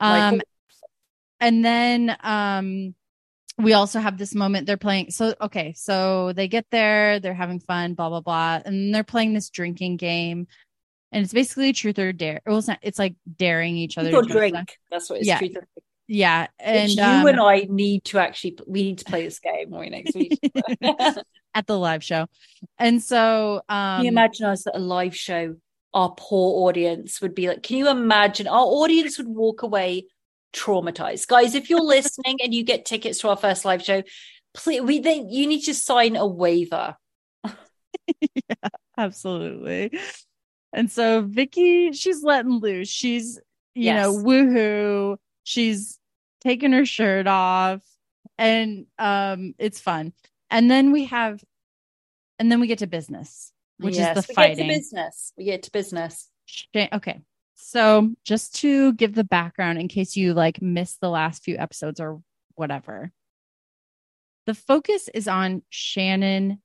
Um and then um we also have this moment they're playing so okay so they get there they're having fun blah blah blah and they're playing this drinking game and it's basically truth or dare well it's not it's like daring each other drink drink. That's what it's Yeah. truth or drink. yeah and Which you um, and I need to actually we need to play this game more next week. At the live show and so um you imagine us at a live show? Our poor audience would be like, can you imagine? Our audience would walk away traumatized. Guys, if you're listening and you get tickets to our first live show, please we then you need to sign a waiver. absolutely and so vicki she's letting loose. She's you know Yes. woohoo. She's taking her shirt off. And um it's fun. And then we have and then we get to business which Yes, is the we fighting Get to business. We get to business. Okay. So just to give the background in case you like missed the last few episodes or whatever. The focus is on shannon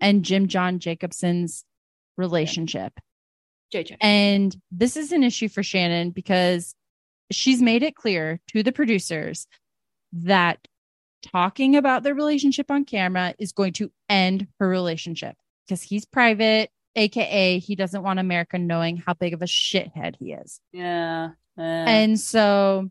and jim john jacobson's relationship JJ. and this is an issue for Shannon because she's made it clear to the producers that talking about their relationship on camera is going to end her relationship because he's private, aka he doesn't want America knowing how big of a shithead he is. Yeah. yeah. And so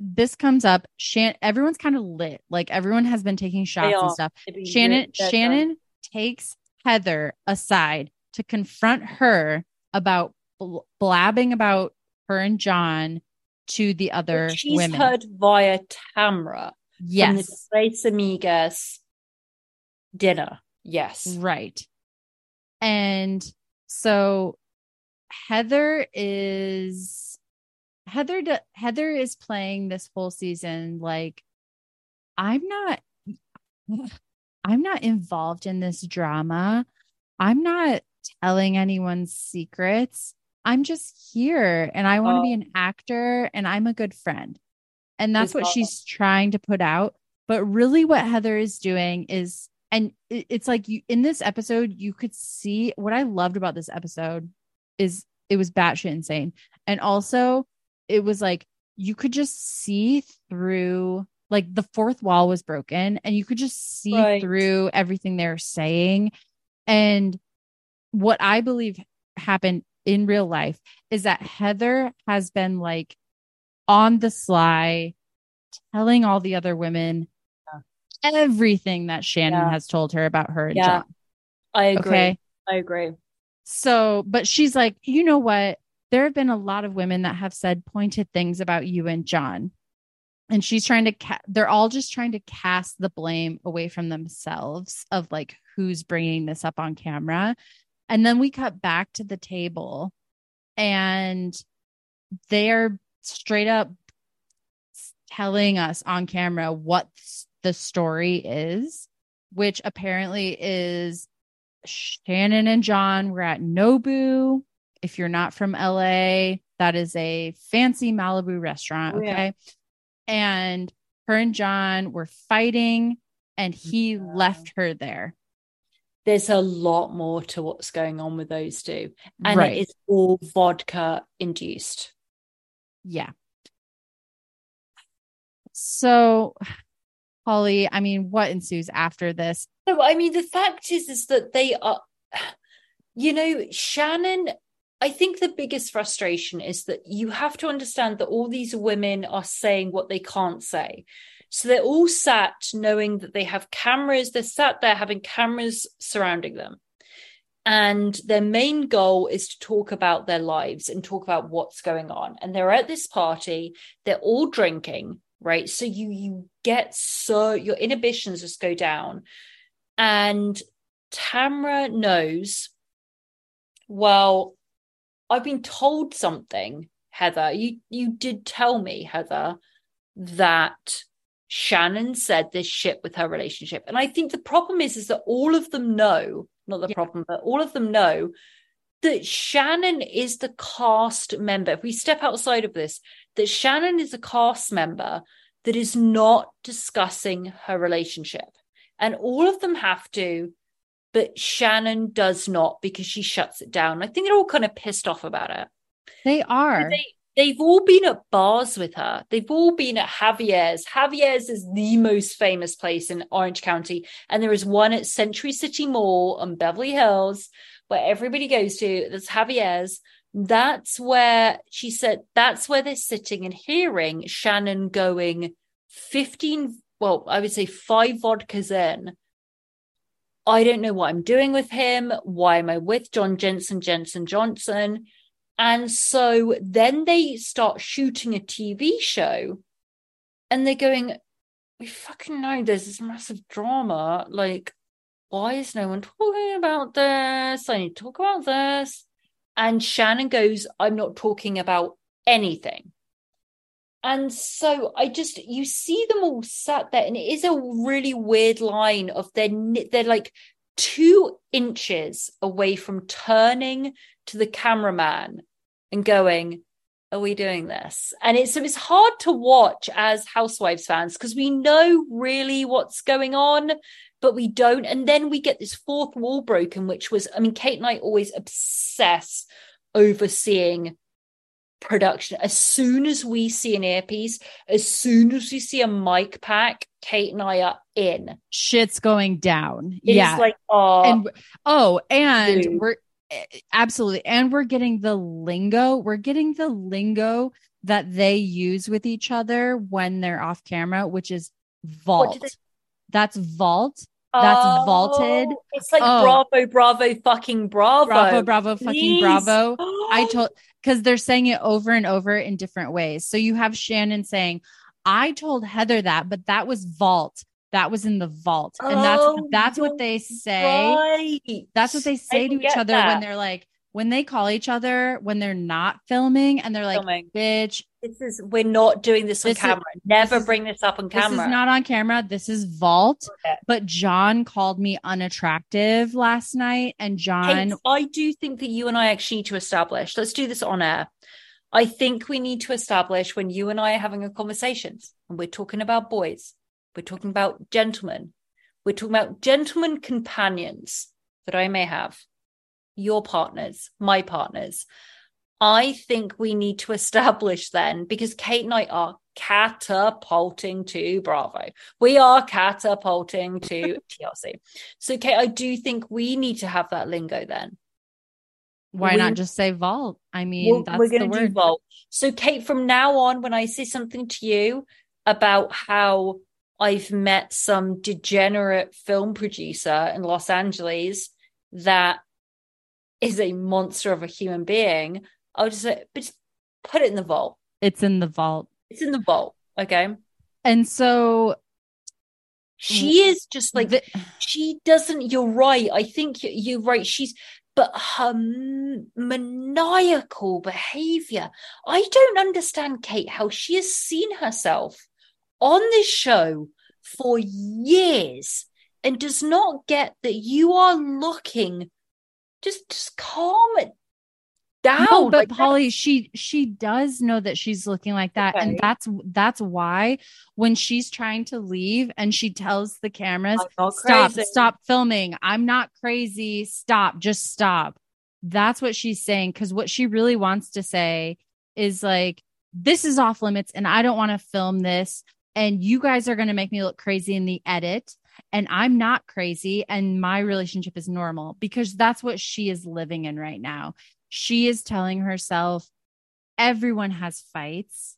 this comes up. Shan- everyone's kind of lit. Like everyone has been taking shots and stuff. Shannon Shannon takes Heather aside to confront her about bl- blabbing about her and John to the other Which She's women. heard via Tamra from the yes, Tres Amigas dinner. Yes. right. And so Heather is Heather d- Heather is playing this whole season like I'm not I'm not involved in this drama. I'm not telling anyone's secrets. I'm just here and I want to oh. be Oh. an actor and I'm a good friend. And that's what Bizarre. she's trying to put out. But really, what Heather is doing is, and it's like you in this episode, you could see what I loved about this episode is it was batshit insane. And also, it was like you could just see through, like the fourth wall was broken and you could just see Right. through everything they're saying. And what I believe happened in real life is that Heather has been like on the sly, telling all the other women everything that Shannon Yeah. has told her about her and Yeah. John. I agree. Okay. I agree. So, but she's like, you know what? There have been a lot of women that have said pointed things about you and John. And she's trying to, ca- they're all just trying to cast the blame away from themselves of like who's bringing this up on camera. And then we cut back to the table and they're straight up telling us on camera what the story is, which apparently is Shannon and John were at Nobu. If you're not from LA, that is a fancy Malibu restaurant. Oh, yeah. Okay. And her and John were fighting, and he left her there. There's a lot more to what's going on with those two. And Right. it is all vodka induced. Yeah. So, Holly, I mean, what ensues after this? No, I mean, the fact is, is that they are, you know, Shannon. I think the biggest frustration is that you have to understand that all these women are saying what they can't say. So they're all sat knowing that they have cameras. They're sat there having cameras surrounding them. And their main goal is to talk about their lives and talk about what's going on. And they're at this party, they're all drinking, right? So you you get so your inhibitions just go down. And Tamra knows, well, I've been told something, Heather. You you did tell me, Heather, that Shannon said this shit with her relationship. And I think the problem is is that all of them know, not the Yeah. problem, but all of them know that Shannon is the cast member. If we step outside of this, that Shannon is a cast member that is not discussing her relationship. And all of them have to, but Shannon does not because she shuts it down. I think they're all kind of pissed off about it. They are. They, they've all been at bars with her. They've all been at Javier's. Javier's is the most famous place in Orange County. And there is one at Century City Mall on Beverly Hills where everybody goes to. That's Javier's. That's where she said, that's where they're sitting and hearing Shannon going 15, well, I would say five vodkas in. I don't know what I'm doing with him. Why am I with John Jensen, Jensen Johnson? And so then they start shooting a TV show and they're going, we fucking know there's this massive drama. Like, why is no one talking about this? I need to talk about this. And Shannon goes, I'm not talking about anything. And so I just, you see them all sat there, and it is a really weird line of they're, they're like two inches away from turning to the cameraman and going, Are we doing this? And it's, it's hard to watch as Housewives fans because we know really what's going on, but we don't. And then we get this fourth wall broken, which was, I mean, Kate and I always obsess overseeing production. As soon as we see an earpiece, as soon as we see a mic pack, Kate and I are in. Shit's going down. It's yeah. like, oh, and oh, and Dude. we're absolutely, and we're getting the lingo. We're getting the lingo that they use with each other when they're off camera, which is vault. they- That's vault. That's oh, vaulted. Oh, It's like Oh. bravo, bravo, fucking bravo. Bravo, bravo, fucking Please. bravo. I told because they're saying it over and over in different ways. So you have Shannon saying, I told Heather that, but that was vault. That was in the vault. And that's Oh, that's what they say. Right. That's what they say to each other when they're like, when they call each other when they're not filming and they're like, Filming. bitch, This is we're not doing this on This is- camera. Never this is- bring this up on camera. this is not on camera. This is vault. Okay. But John called me unattractive last night. And John, Kate, I do think that you and I actually need to establish. Let's do this on air. I think we need to establish when you and I are having a conversation and we're talking about boys, we're talking about gentlemen, we're talking about gentlemen companions that I may have, your partners, my partners. I think we need to establish then because Kate and I are catapulting to Bravo. We are catapulting to TRC. So, Kate, I do think we need to have that lingo then. Why We- not just say vault? I mean, we're, that's we're the going to do word. vault. So, Kate, from now on, when I say something to you about how I've met some degenerate film producer in Los Angeles that is a monster of a human being, I'll just say, but just put it in the vault. It's in the vault. It's in the vault. Okay. And so She is just like, the- she doesn't, you're right. I think you- you're right. She's, but her maniacal behavior. I don't understand, Kate, how she has seen herself on this show for years and does not get that you are looking just just calm it down. No, but Like, that- Polly, she she does know that she's looking like that, and that's that's why when she's trying to leave and she tells the cameras, "Stop, crazy." stop filming. I'm not crazy. Stop, just stop." That's what she's saying because what she really wants to say is like, "This is off limits, and I don't want to film this, and you guys are going to make me look crazy in the edit." And I'm not crazy, and my relationship is normal because that's what she is living in right now she is telling herself everyone has fights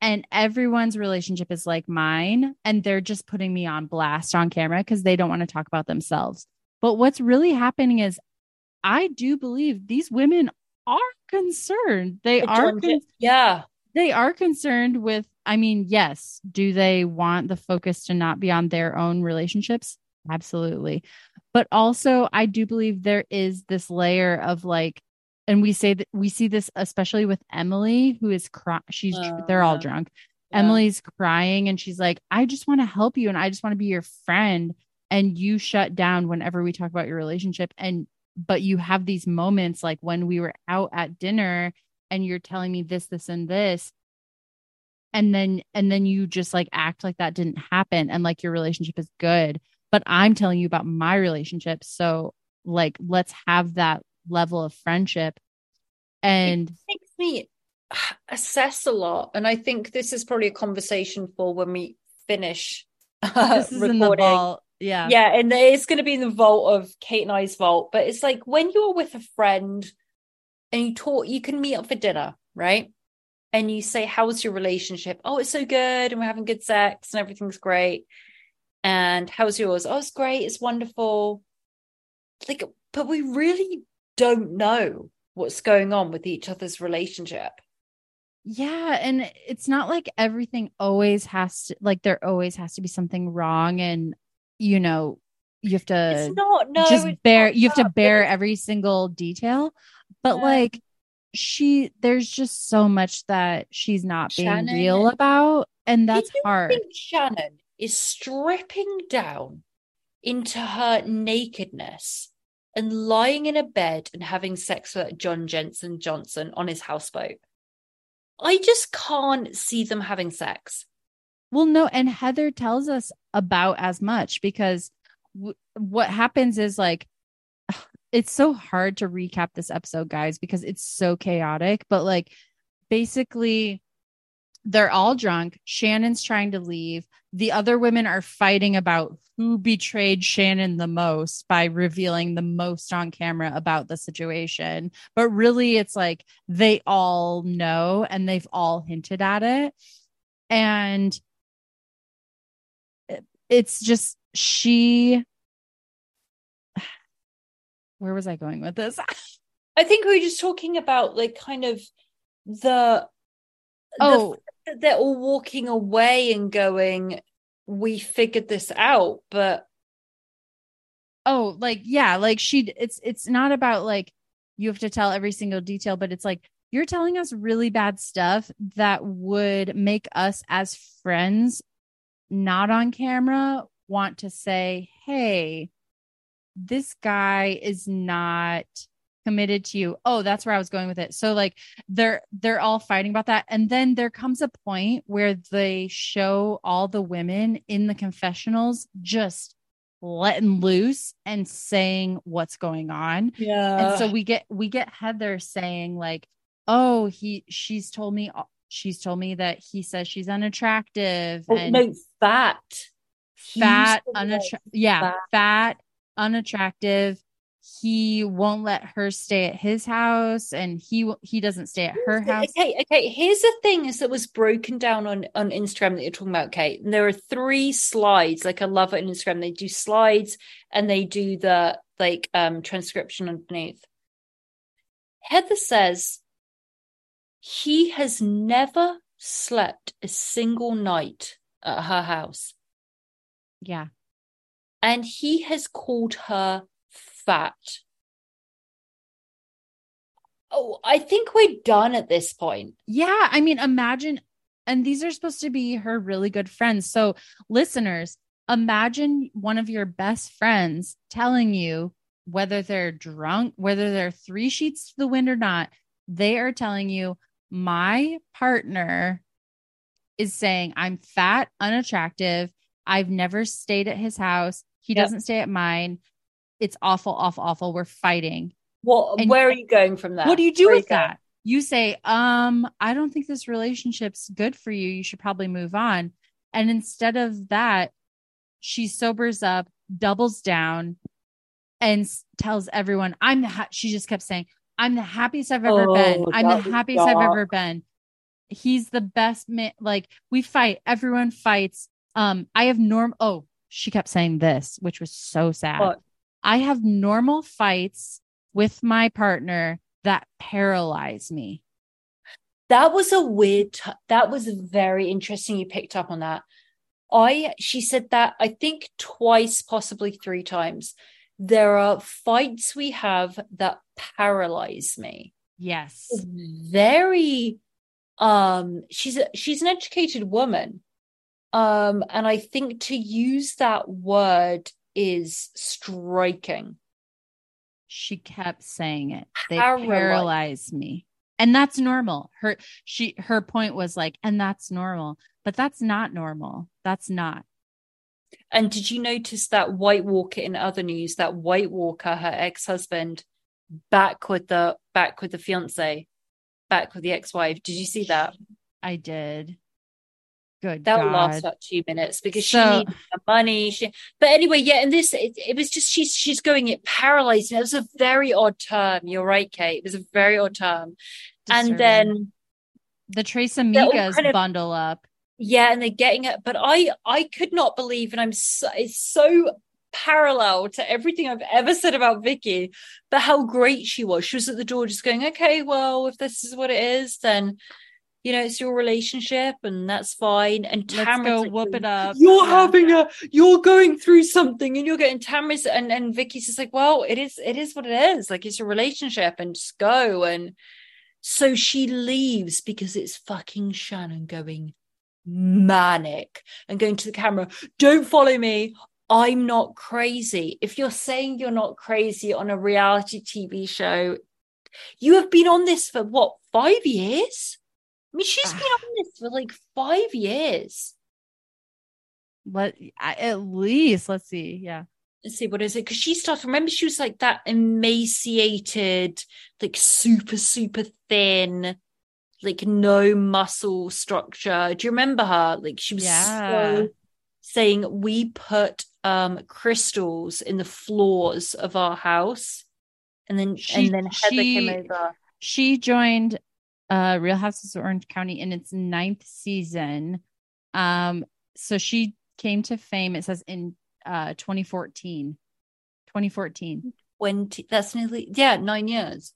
and everyone's relationship is like mine and they're just putting me on blast on camera because they don't want to talk about themselves but what's really happening is i do believe these women are concerned they are con- yeah. they are concerned with i mean yes. Do they want the focus to not be on their own relationships? Absolutely. But also i do believe there is this layer of like and we say that we see this especially with emily who is crying she's Oh, they're all drunk. Yeah. emily's crying and she's like i just want to help you and i just want to be your friend. And you shut down whenever we talk about your relationship and but you have these moments like when we were out at dinner and you're telling me this this and this and then and then you just like act like that didn't happen and like your relationship is good. But i'm telling you about my relationship. So like let's have that level of friendship. And it makes me assess a lot. And i think this is probably a conversation for when we finish uh, this is in the recording. yeah. Yeah and it's going to be in the vault of kate and i's vault. But it's like when you're with a friend and you talk you can meet up for dinner right and you say how's your relationship oh it's so good and we're having good sex and everything's great and how's yours oh it's great it's wonderful like but we really don't know what's going on with each other's relationship Yeah, and it's not like everything always has to like there always has to be something wrong and you know, you have to it's not no just bear you have to bear every single detail. But Yeah. like she there's just so much that she's not being Shannon, real about and that's hard. Shannon is stripping down into her nakedness and lying in a bed and having sex with John Jensen Johnson on his houseboat? I just can't see them having sex. Well, no, and Heather tells us about as much because w- what happens is like it's so hard to recap this episode, guys, because it's so chaotic. But like basically, they're all drunk. Shannon's trying to leave. The other women are fighting about who betrayed Shannon the most by revealing the most on camera about the situation. But really, it's like they all know and they've all hinted at it. And it's just she where was i going with this? I think we were just talking about like kind of the oh. the, they're all walking away and going, we figured this out, but oh like yeah like she it's it's not about like you have to tell every single detail but it's like you're telling us really bad stuff that would make us as friends not on camera want to say hey this guy is not committed to you oh that's where i was going with it so like they're they're all fighting about that and then there comes a point where they show all the women in the confessionals just letting loose and saying what's going on yeah. and so we get we get heather saying like oh he she's told me she's told me that he says she's unattractive Oh, and no, fat. Fat used to unattra- like yeah fat. fat unattractive he won't let her stay at his house and he he doesn't stay at her house. Okay, okay. Here's the thing is that was broken down on on Instagram that you're talking about, Kate. And there are three slides. Like I love it on Instagram. They do slides and they do the like um transcription underneath. Heather says he has never slept a single night at her house. Yeah. And he has called her fat. Oh, I think we're done at this point. Yeah. I mean, imagine, and these are supposed to be her really good friends. So, listeners, imagine one of your best friends telling you whether they're drunk, whether they're three sheets to the wind or not, they are telling you, my partner is saying, I'm fat, unattractive. I've never stayed at his house. He yep. doesn't stay at mine. It's awful, awful, awful. We're fighting. What? And where are you going from that? What do you do where with that? You say, um, I don't think this relationship's good for you. You should probably move on. And instead of that, she sobers up, doubles down, and tells everyone, I'm the, ha-, she just kept saying, I'm the happiest I've ever oh, been. I'm the happiest I've ever been. He's the best man. Like we fight, everyone fights. Um, I have norm. Oh, she kept saying this, which was so sad. What? I have normal fights with my partner that paralyze me. That was a weird, t- that was very interesting. You picked up on that. I, she said that I think twice, possibly three times. There are fights we have that paralyze me. Yes. Very, um, she's a, she's an educated woman. Um, and I think to use that word is striking. She kept saying it. They paralyze, paralyze me. And that's normal. Her she her point was like, and that's normal. But that's not normal. That's not. And did you notice that White Walker in other news, that White Walker, her ex-husband, back with the back with the fiance, back with the ex-wife. Did you see that? I did. Good. That God. last about two minutes because so, she the money. She, but anyway, yeah. And this, it, it, was just she's she's going it paralyzed. It was a very odd term. You're right, Kate. It was a very odd term. Disturbing. And then the Tres Amigas kind of, bundle up. Yeah, and they're getting it. But I I could not believe, and I'm so, it's so parallel to everything I've ever said about Vicki, but how great she was. She was at the door just going, okay, well, if this is what it is, then you know, it's your relationship and that's fine. And Tamara's Let's go like, whoop it up. You're yeah. having a you're going through something and you're getting Tamara's and, and Vicki's just like, well, it is it is what it is. Like it's a relationship and just go. And so she leaves because it's fucking Shannon going manic and going to the camera, don't follow me. I'm not crazy. If you're saying you're not crazy on a reality TV show, you have been on this for what, five years? I mean, she's been on this for like five years. Let at least let's see. Yeah. Let's see, what is it? Because she started, remember, she was like that emaciated, like super, super thin, like no muscle structure. Do you remember her? Like she was yeah. so saying we put um crystals in the floors of our house. And then she, and then Heather she, came over. She joined uh, Real Houses of Orange County in its ninth season. Um, so she came to fame, it says in uh 2014. 2014. When t- that's nearly yeah, nine years.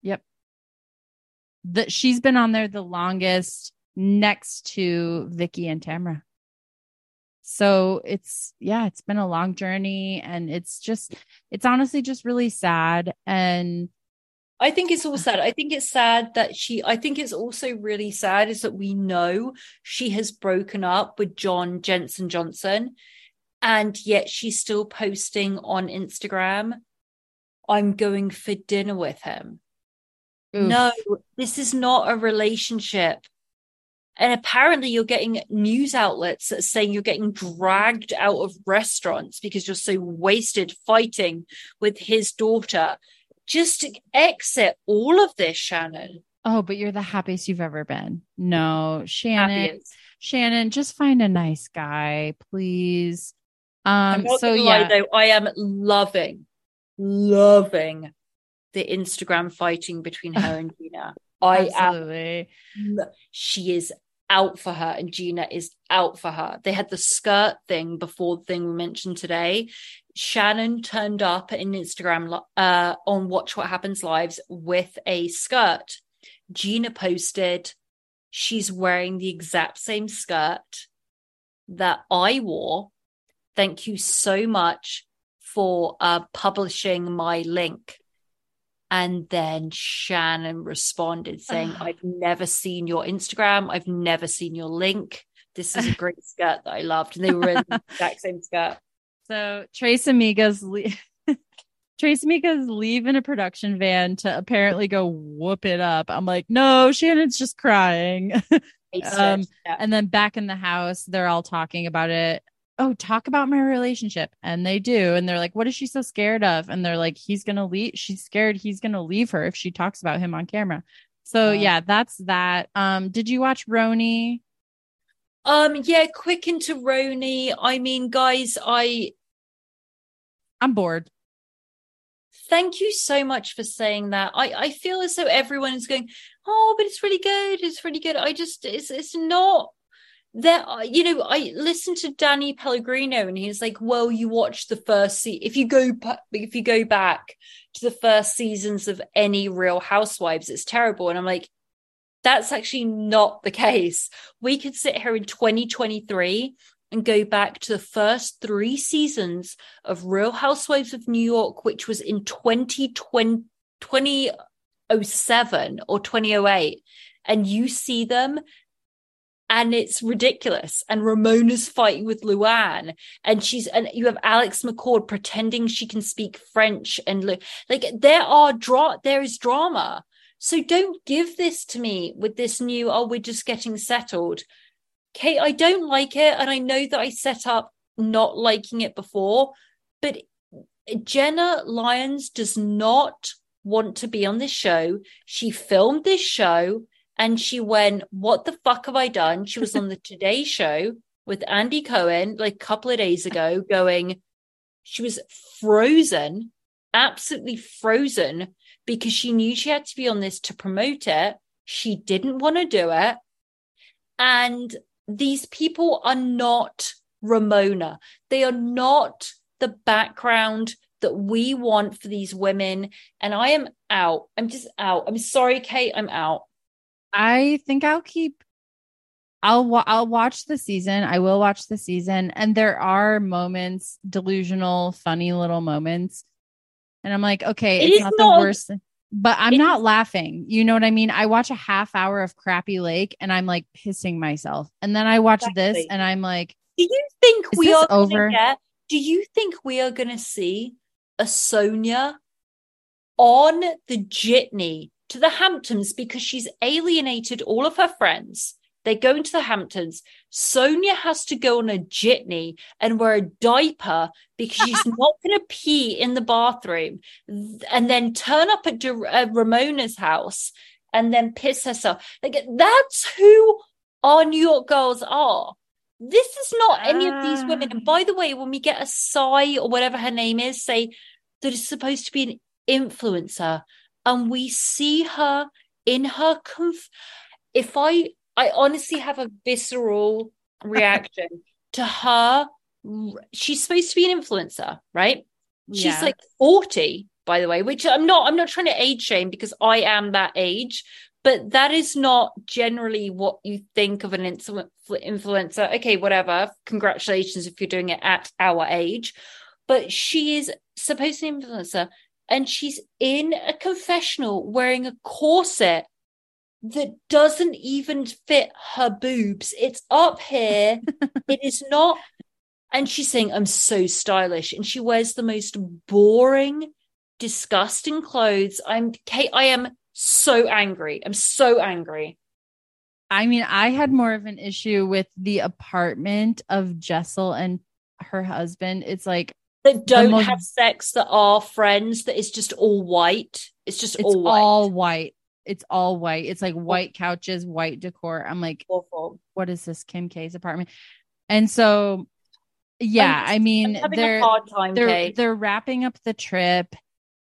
Yep. That she's been on there the longest next to Vicki and Tamara. So it's yeah, it's been a long journey and it's just it's honestly just really sad and I think it's all sad. I think it's sad that she, I think it's also really sad is that we know she has broken up with John Jensen Johnson and yet she's still posting on Instagram, I'm going for dinner with him. Oof. No, this is not a relationship. And apparently, you're getting news outlets that are saying you're getting dragged out of restaurants because you're so wasted fighting with his daughter just to exit all of this, Shannon. Oh, but you're the happiest you've ever been. No, Shannon. Happiest. Shannon, just find a nice guy, please. Um, so yeah, lie, though, I am loving loving the Instagram fighting between her and Gina. I Absolutely. am. She is out for her, and Gina is out for her. They had the skirt thing before the thing we mentioned today. Shannon turned up in Instagram uh, on Watch What Happens Lives with a skirt. Gina posted, she's wearing the exact same skirt that I wore. Thank you so much for uh, publishing my link. And then Shannon responded saying, I've never seen your Instagram. I've never seen your link. This is a great skirt that I loved. And they were in the exact same skirt. So Tres Amigas le- Tres Amigas leaving a production van to apparently go whoop it up. I'm like, no, Shannon's just crying. um, yeah. and then back in the house, they're all talking about it. Oh, talk about my relationship. And they do. And they're like, what is she so scared of? And they're like, he's going to leave. She's scared he's going to leave her if she talks about him on camera. So Yeah. yeah, that's that. Um, did you watch Roni? Um, yeah, quick into Roni. I mean, guys, I I'm bored. thank you so much for saying that. I, I feel as though everyone is going, oh, but it's really good. It's really good. I just, it's, it's not there. You know, I listened to Danny Pellegrino and he's like, well, you watch the first se If you go, if you go back to the first seasons of any Real Housewives, it's terrible. And I'm like, that's actually not the case. We could sit here in 2023 and go back to the first three seasons of Real Housewives of New York, which was in 2020, 2007 or 2008, and you see them. And it's ridiculous. And Ramona's fighting with Luann, and she's and you have Alex McCord pretending she can speak French, and Lu- like there are dra- there is drama. So don't give this to me with this new, oh, we're just getting settled. Kate, I don't like it. And I know that I set up not liking it before, but Jenna Lyons does not want to be on this show. She filmed this show and she went, What the fuck have I done? She was on the Today Show with Andy Cohen like a couple of days ago, going, She was frozen, absolutely frozen because she knew she had to be on this to promote it. She didn't want to do it. And these people are not Ramona. They are not the background that we want for these women. And I am out. I'm just out. I'm sorry, Kate. I'm out. I think I'll keep. I'll wa- I'll watch the season. I will watch the season, and there are moments, delusional, funny little moments, and I'm like, okay, It it's not, not- the worst, but I'm not is- laughing. You know what I mean? I watch a half hour of Crappie Lake, and I'm like pissing myself, and then I watch this, and I'm like, Do you think we are over? get? Do you think we are going to see a Sonja on the jitney to the Hamptons because she's alienated all of her friends? They're going to the Hamptons. Sonja has to go on a jitney and wear a diaper because she's not going to pee in the bathroom and then turn up at uh, Ramona's house and then piss herself. Like that's who our New York girls are. This is not any of these women. And by the way, when we get a Sai or whatever her name is, say that is supposed to be an influencer, and we see her in her conf- if I I honestly have a visceral reaction to her. She's supposed to be an influencer, right? She's Yeah. like 40, by the way, which I'm not, I'm not trying to age shame because I am that age, but that is not generally what you think of an influencer. Okay, whatever. Congratulations if you're doing it at our age. But she is supposed to be an influencer and she's in a confessional wearing a corset that doesn't even fit her boobs. It's up here. it is not. And she's saying, I'm so stylish. And she wears the most boring, disgusting clothes. I'm Kate, I am so angry. I'm so angry. I mean, I had more of an issue with the apartment of Jessel and her husband. It's like That don't most- have sex that are friends, that is just all white. It's just it's all white. all white. It's all white. It's like white couches, white decor. I'm like, awful. what is this Kim K's apartment? And so, yeah, I'm- I mean, they're a hard time, they're they're wrapping up the trip,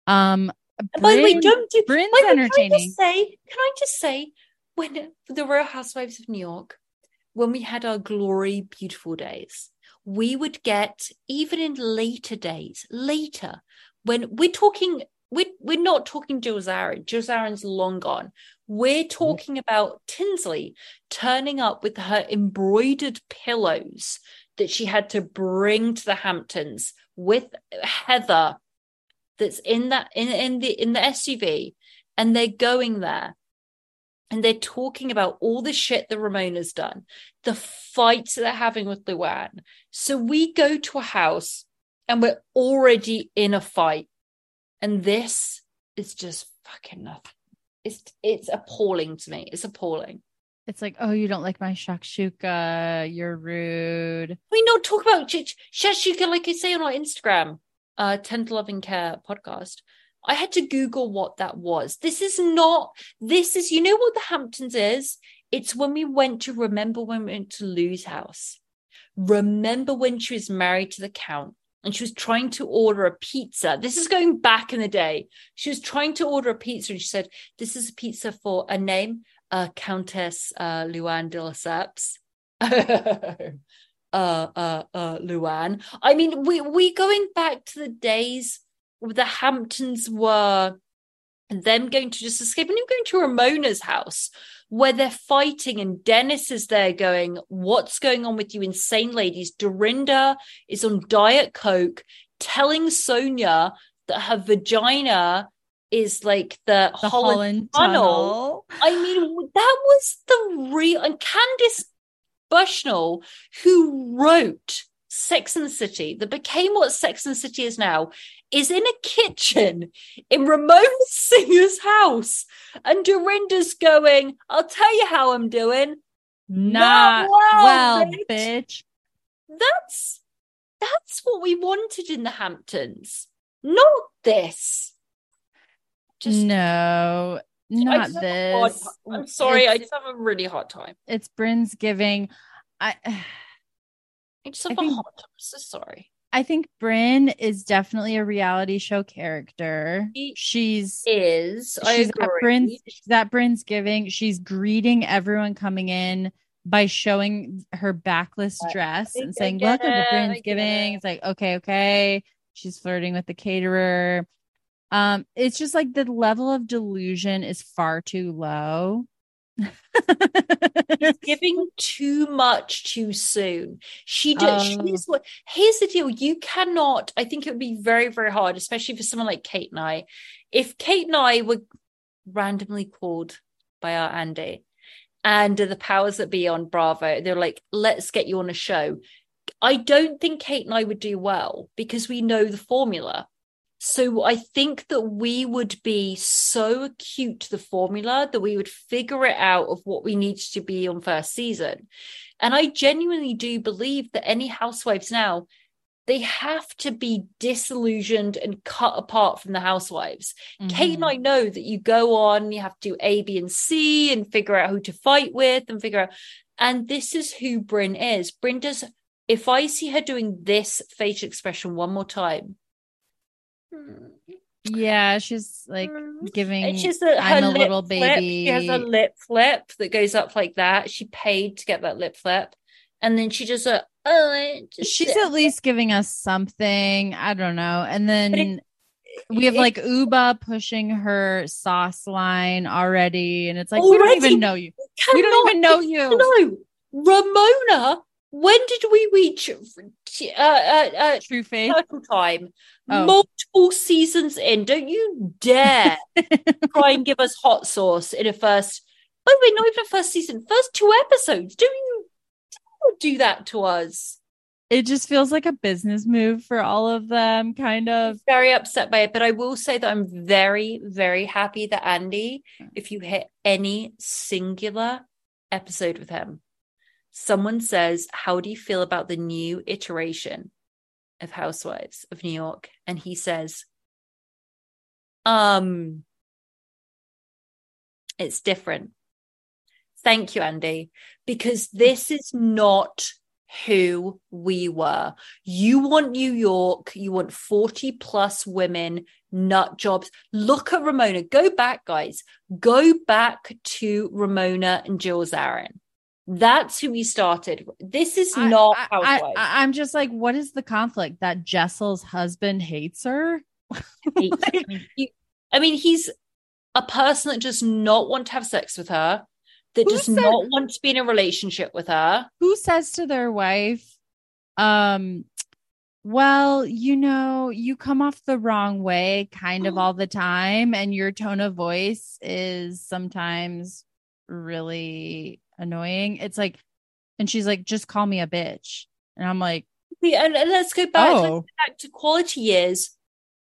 Um, And by the way, don't do. Brynn's way, Can I just say? Can I just say when the Real Housewives of New York, when we had our glory, beautiful days, we would get even in later days, later when we're talking. We're, we're not talking Jill Zarin. Jill Zarin's long gone. We're mm-hmm. talking about Tinsley turning up with her embroidered pillows that she had to bring to the Hamptons with Heather that's in that in, in the in the SUV and they're going there and they're talking about all the shit that Ramona's done, the fights that they're having with Luann. So we go to a house and we're already in a fight. And this is just fucking nothing. It's it's appalling to me. It's appalling. It's like, oh, you don't like my shakshuka. You're rude. We not talk about ch- Shashuka, like I say on our Instagram, uh, Tender Loving Care podcast. I had to Google what that was. This is not, this is, you know what the Hamptons is? It's when we went to remember when we went to Lou's house. Remember when she was married to the Count and she was trying to order a pizza. This is going back in the day. She was trying to order a pizza and she said, This is a pizza for a name, uh, Countess uh, Luann de Lesseps. uh, uh, uh, Luann. I mean, we we going back to the days the Hamptons were them going to just escape and you're going to Ramona's house where they're fighting and Dennis is there going, What's going on with you, insane ladies? Dorinda is on Diet Coke telling Sonja that her vagina is like the, The Holland, Holland tunnel. tunnel. I mean, that was the real and Candace Bushnell, who wrote Sex and the City, that became what Sex and the City is now, is in a kitchen in Ramon Singer's house. And Dorinda's going, I'll tell you how I'm doing. Not well, well, bitch. bitch. That's that's what we wanted in the Hamptons. Not this. Just no, not just have a hard this. I'm sorry, I just have a really hard time. it's Brynn's giving. I I just have I a think- hard time. I'm so sorry. I think Brynn is definitely a reality show character. She She's Is she's at. Brynn's she's at Brynn's giving. She's greeting everyone coming in by showing her backless dress and saying, Welcome to Brynn's giving. it. It's like, okay, okay. She's flirting with the caterer. Um, it's just like the level of delusion is far too low. She's giving too much too soon. She does. Oh. She's what. Here's the deal: you cannot. I think it would be very, very hard, especially for someone like Kate and I. If Kate and I were randomly called by our Andy and the powers that be on Bravo, they're like, "Let's get you on a show." I don't think Kate and I would do well because we know the formula. So I think that we would be so acute to the formula that we would figure it out of what we needed to be on first season. And I genuinely do believe that any housewives now, they have to be disillusioned and cut apart from the housewives. Kate and Mhm. I know that you go on, you have to do A, B, and C and figure out who to fight with and figure out. And this is who Brynn is. Brynn does, if I see her doing this facial expression one more time, Yeah, she's like Mm. giving and she's a, I'm a little flip. baby. She has a lip flip that goes up like that. She paid to get that lip flip. And then she just, uh, oh, just she's at least giving us something. I don't know. And then we have it- like Ubah pushing her sauce line already, and it's like we don't even know you. We don't even know you. No, Ramona. When did we reach uh, uh, uh, True faith. turtle time? Oh. Multiple seasons in. Don't you dare try and give us hot sauce in a first. By the way, not even a first season, first two episodes. Don't you, do that to us? It just feels like a business move for all of them, kind of. very upset by it, but I will say that I'm very, very happy that Andy, if you hit any singular episode with him, someone says, How do you feel about the new iteration of Housewives of New York? And he says, Um, it's different. Thank you, Andy, because this is not who we were. You want New York, you want 40 plus women, nut jobs. Look at Ramona. Go back, guys. Go back to Ramona and Jill Zarin. That's who we started. This is I- not I, housewives. I, am just like, what is the conflict that Jessel's husband hates her? I mean, he- I mean, he's a person that does not want to have sex with her, that does said- not want to be in a relationship with her. Who says to their wife, um, well, you know, you come off the wrong way kind of all the time, and your tone of voice is sometimes really annoying. It's like, and she's like, just call me a bitch. And I'm like, Yeah, and, let's go back, let's Oh. go back to quality years.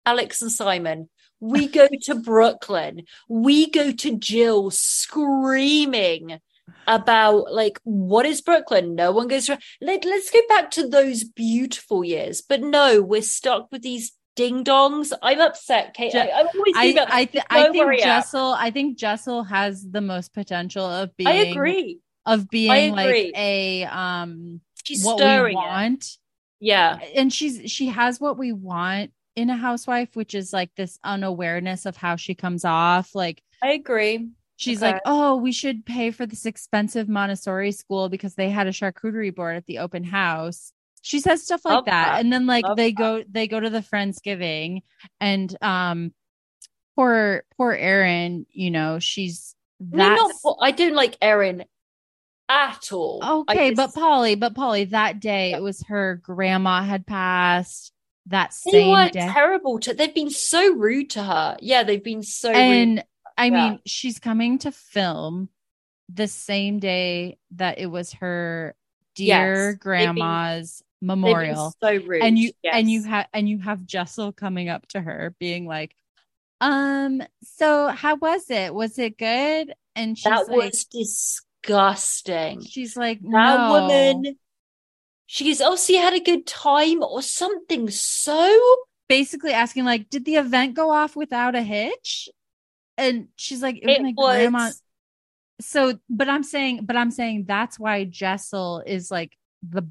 Alex and Simon. We go to Brooklyn. We go to Jill screaming about like what is Brooklyn? No one goes. to- Let, let's go back to those beautiful years. But no, we're stuck with these ding dongs. I'm upset, Kate. Je- I, I'm always I, about I, th- I think. Jessel, I think Jessel has the most potential of being, I agree. of being agree. like a, um, She's what stirring we it. Yeah. and she's she has what we want in a housewife which is like this unawareness of how she comes off like I agree. she's Okay. like oh we should pay for this expensive montessori school because they had a charcuterie board at the open house she says stuff like that. that. and then like Love they that. go they go to the friendsgiving and um poor poor erin you know she's not, that's I don't like Erin at all. Okay, but Polly, but Polly, that day it was her grandma had passed that They same were day. terrible to they've been so rude to her. Yeah, they've been so rude. and I Yeah. mean, she's coming to film the same day that it was her dear Yes, grandma's memorial. so rude. And you and you have and you have Jessel coming up to her being like, um, so how was it? Was it good? And she's that like, was disgusting. she's like, That no. woman she goes, Oh, so you had a good time or something so basically asking like did the event go off without a hitch and she's like it was it my was grandma so but i'm saying but i'm saying that's why jessel is like the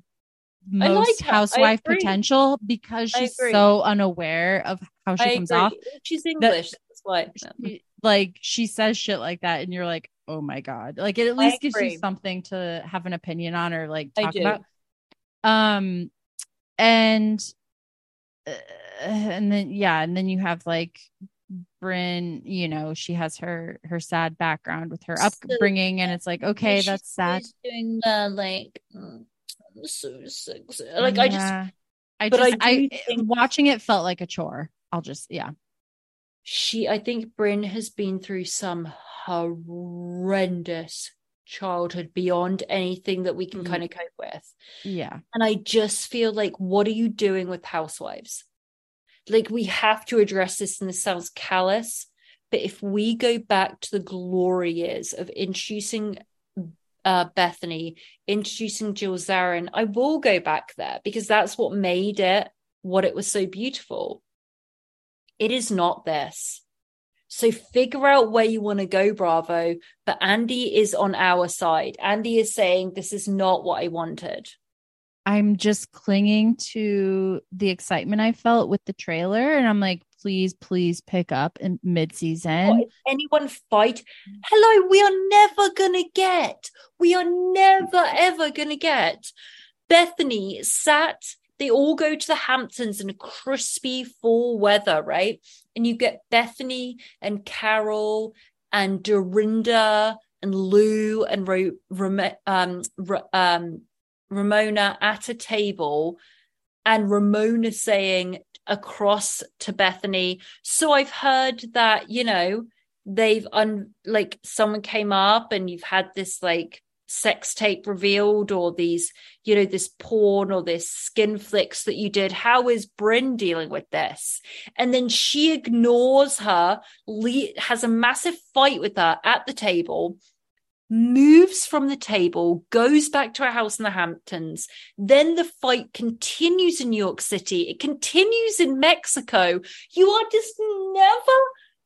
I like most housewife potential because she's so unaware of how she I comes agree. off She's English, that's why. She- like she says shit like that and you're like oh my god like it at I least gives you something to have an opinion on or like I talk about um and uh, and then yeah and then you have like Brynn, you know, she has her her sad background with her So- upbringing, and it's like, okay, that's sad. Doing the like mm, I'm so sick. Like I just I but I just, I, think- watching it felt like a chore. I'll just, yeah, she I think Brynn has been through some horrendous childhood beyond anything that we can Mhm. kind of cope with. yeah. And I just feel like, what are you doing with housewives? Like, we have to address this, and this sounds callous, but if we go back to the glory years of introducing uh, Bethenny, introducing Jill Zarin, I will go back there because that's what made it what it was so beautiful. It is not this. So figure out where you want to go, Bravo. But Andy is on our side. Andy is saying, This is not what I wanted. I'm just clinging to the excitement I felt with the trailer, and I'm like, please, please pick up in mid season. What, if anyone fight? Hello, we are never gonna get. We are never ever gonna get. Bethenny sat. They all go to the Hamptons in crispy fall weather, right? And you get Bethenny and Carol and Dorinda and Lou and Ro- Ram- um, um, Ramona at a table, and Ramona saying across to Bethenny, so I've heard that, you know, they've un like someone came up and you've had this like sex tape revealed or these, you know, this porn or this skin flicks that you did. How is Brynn dealing with this? And then she ignores her, has a massive fight with her at the table. Moves from the table, goes back to her house in the Hamptons. Then the fight continues in New York City. It continues in Mexico. You are just never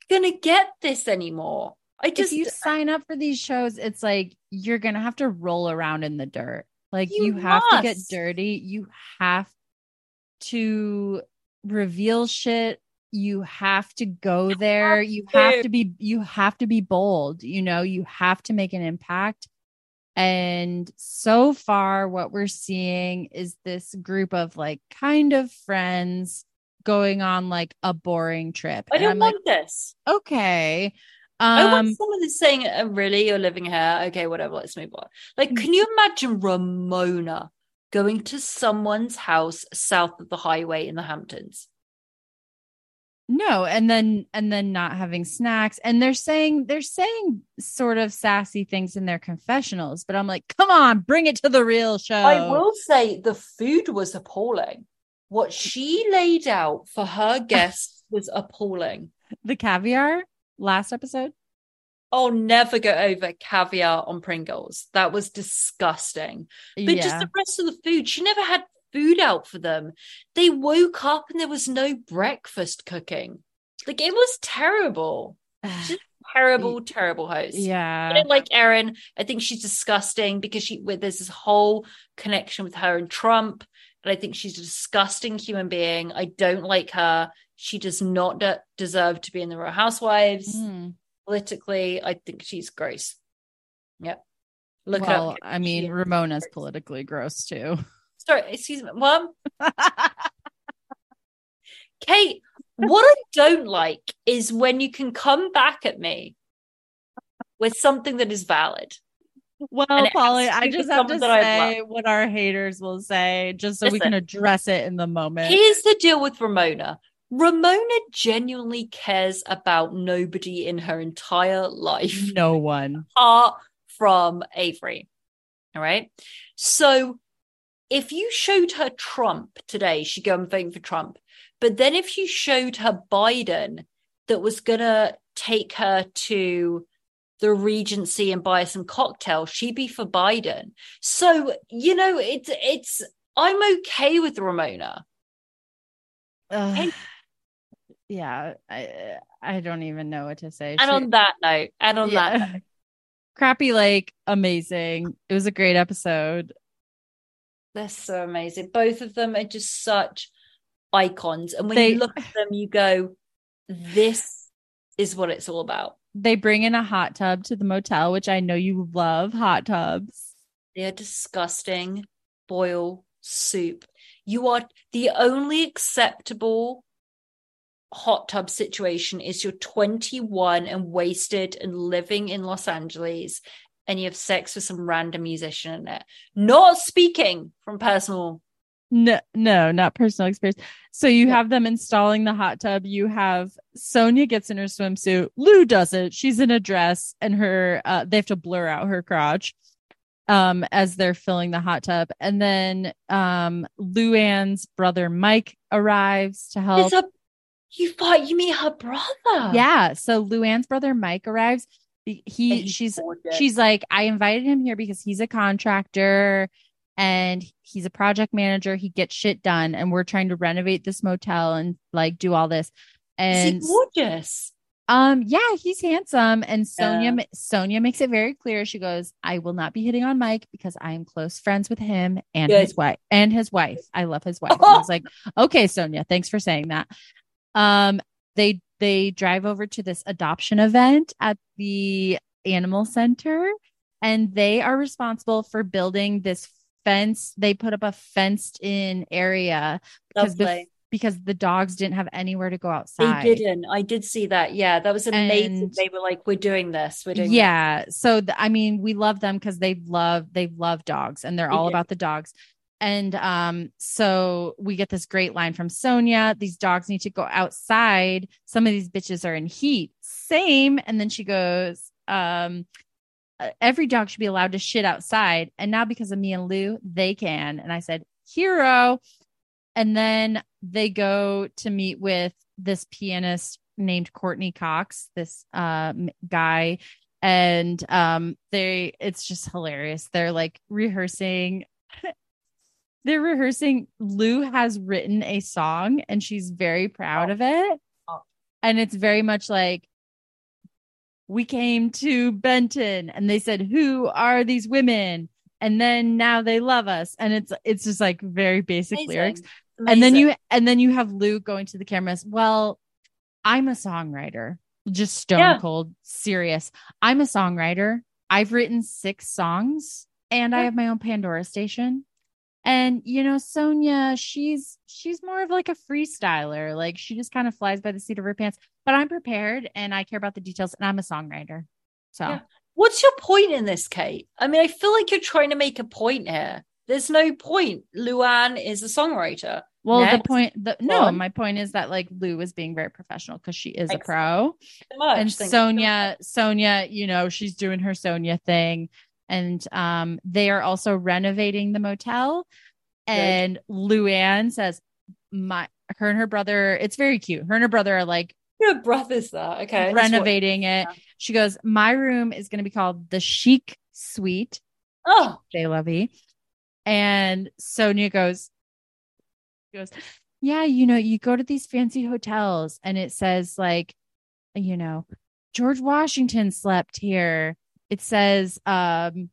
gonna get this anymore. I just if you sign up for these shows, it's like you're gonna have to roll around in the dirt. Like You you, have to get dirty. You have to reveal shit. You have to go there. You have to. be you have to be bold. You know, you have to make an impact. And so far what we're seeing is this group of like kind of friends going on like a boring trip. I And don't I'm want this. like, okay. I want Um someone who's saying, oh, really? You're living here? Okay, whatever. Let's move on. Like, Mm. can you imagine Ramona going to someone's house south of the highway in the Hamptons? No, and then and then not having snacks. And they're saying they're saying sort of sassy things in their confessionals, but I'm like, come on, bring it to the real show. I will say the food was appalling. What she laid out for her guests was appalling. the caviar last episode. I'll never go over caviar on Pringles. That was disgusting. But just the rest of the food, she never had food out for them. They woke up and there was no breakfast cooking. Like it was terrible. A terrible, terrible host. Yeah. I don't like Erin. I think she's disgusting because she with there's this whole connection with her and Trump. And I think she's a disgusting human being. I don't like her. She does not de- deserve to be in the Real Housewives. Mm. Politically, I think she's gross. Yep. Look well, up. I mean, Ramona's politically gross too. Sorry, excuse me. Mom, Kate, what I don't like is when you can come back at me with something that is valid. well, And it has Polly, I just have to someone that I say what our haters will say, just so we can address it in the moment. Here's the deal with Ramona. Ramona genuinely cares about nobody in her entire life. no one. apart from Avery. All right. So if you showed her Trump today, she'd go and vote for Trump. But then if you showed her Biden that was going to take her to the Regency and buy some cocktails, she'd be for Biden. So, you know, it's, it's, I'm okay with Ramona. Ugh. And- yeah, I I don't even know what to say. And She- on that note, and on that Yeah. Crappie Lake, amazing. It was a great episode. They're so amazing. Both of them are just such icons. And when They- you look at them, you go, this is what it's all about. They bring in a hot tub to the motel, which I know you love hot tubs. They are disgusting boil soup. You are the only acceptable hot tub situation is you're 21 and wasted and living in Los Angeles and you have sex with some random musician in it. Not speaking from personal No, no, not personal experience. So you Yeah. have them installing the hot tub. You have Sonja gets in her swimsuit. Lou doesn't. She's in a dress and her uh they have to blur out her crotch um as they're filling the hot tub. And then um Luann's brother Mike arrives to help. A you thought you mean her brother. Yeah. So Luann's brother Mike arrives. He, And he he's she's she's like, I invited him here because he's a contractor and he's a project manager. He gets shit done, and we're trying to renovate this motel and like do all this. Is he And gorgeous? um, yeah, he's handsome. And Sonja Yeah. Sonja makes it very clear. She goes, I will not be hitting on Mike because I am close friends with him and Good. his wife and his wife. I love his wife. And I was like, okay, Sonja, thanks for saying that. Um, they they drive over to this adoption event at the animal center, and they are responsible for building this fence. They put up a fenced in area because the because the dogs didn't have anywhere to go outside. They didn't. I did see that. Yeah, that was amazing. And- they were like, "We're doing this. We're doing." that." yeah so th- i mean we love them because they love they love dogs and they're They all about the dogs and um so we get this great line from sonja these dogs need to go outside. Some of these bitches are in heat. Same. And then she goes um uh, every dog should be allowed to shit outside. And now because of me and lou they can. And i said hero. And then they go to meet with this pianist named courtney cox this um guy. And um they it's just hilarious. They're like rehearsing they're rehearsing. Lou has written a song and she's very proud of it. Oh. and it's very much like we came to benton and they said who are these women and then now they love us. And it's it's just like very basic Amazing. lyrics. And then you and then you have Lou going to the cameras. Well i'm a songwriter. Just stone Yeah. cold serious. I'm a songwriter. I've written six songs and i have my own pandora station and you know sonja she's she's more of like a freestyler like she just kind of flies by the seat of her pants but i'm prepared and i care about the details and i'm a songwriter so Yeah. What's your point in this, Kate? I mean, I feel like you're trying to make a point here. There's no point. Luann is a songwriter. Well, Next. the point, the, no, my point is that like Lou is being very professional because she is a pro, So and Thank you. Sonja, Sonja, you know, she's doing her Sonja thing, and um, they are also renovating the motel, and Luann says, my, her and her brother, it's very cute. Her and her brother are like Your brother's there. Okay. that's what- renovating it. yeah. She goes, my room is going to be called the Chic Suite. Oh, Jay Levy. And Sonja goes, goes, Yeah, you know, you go to these fancy hotels and it says like, you know, George Washington slept here. It says um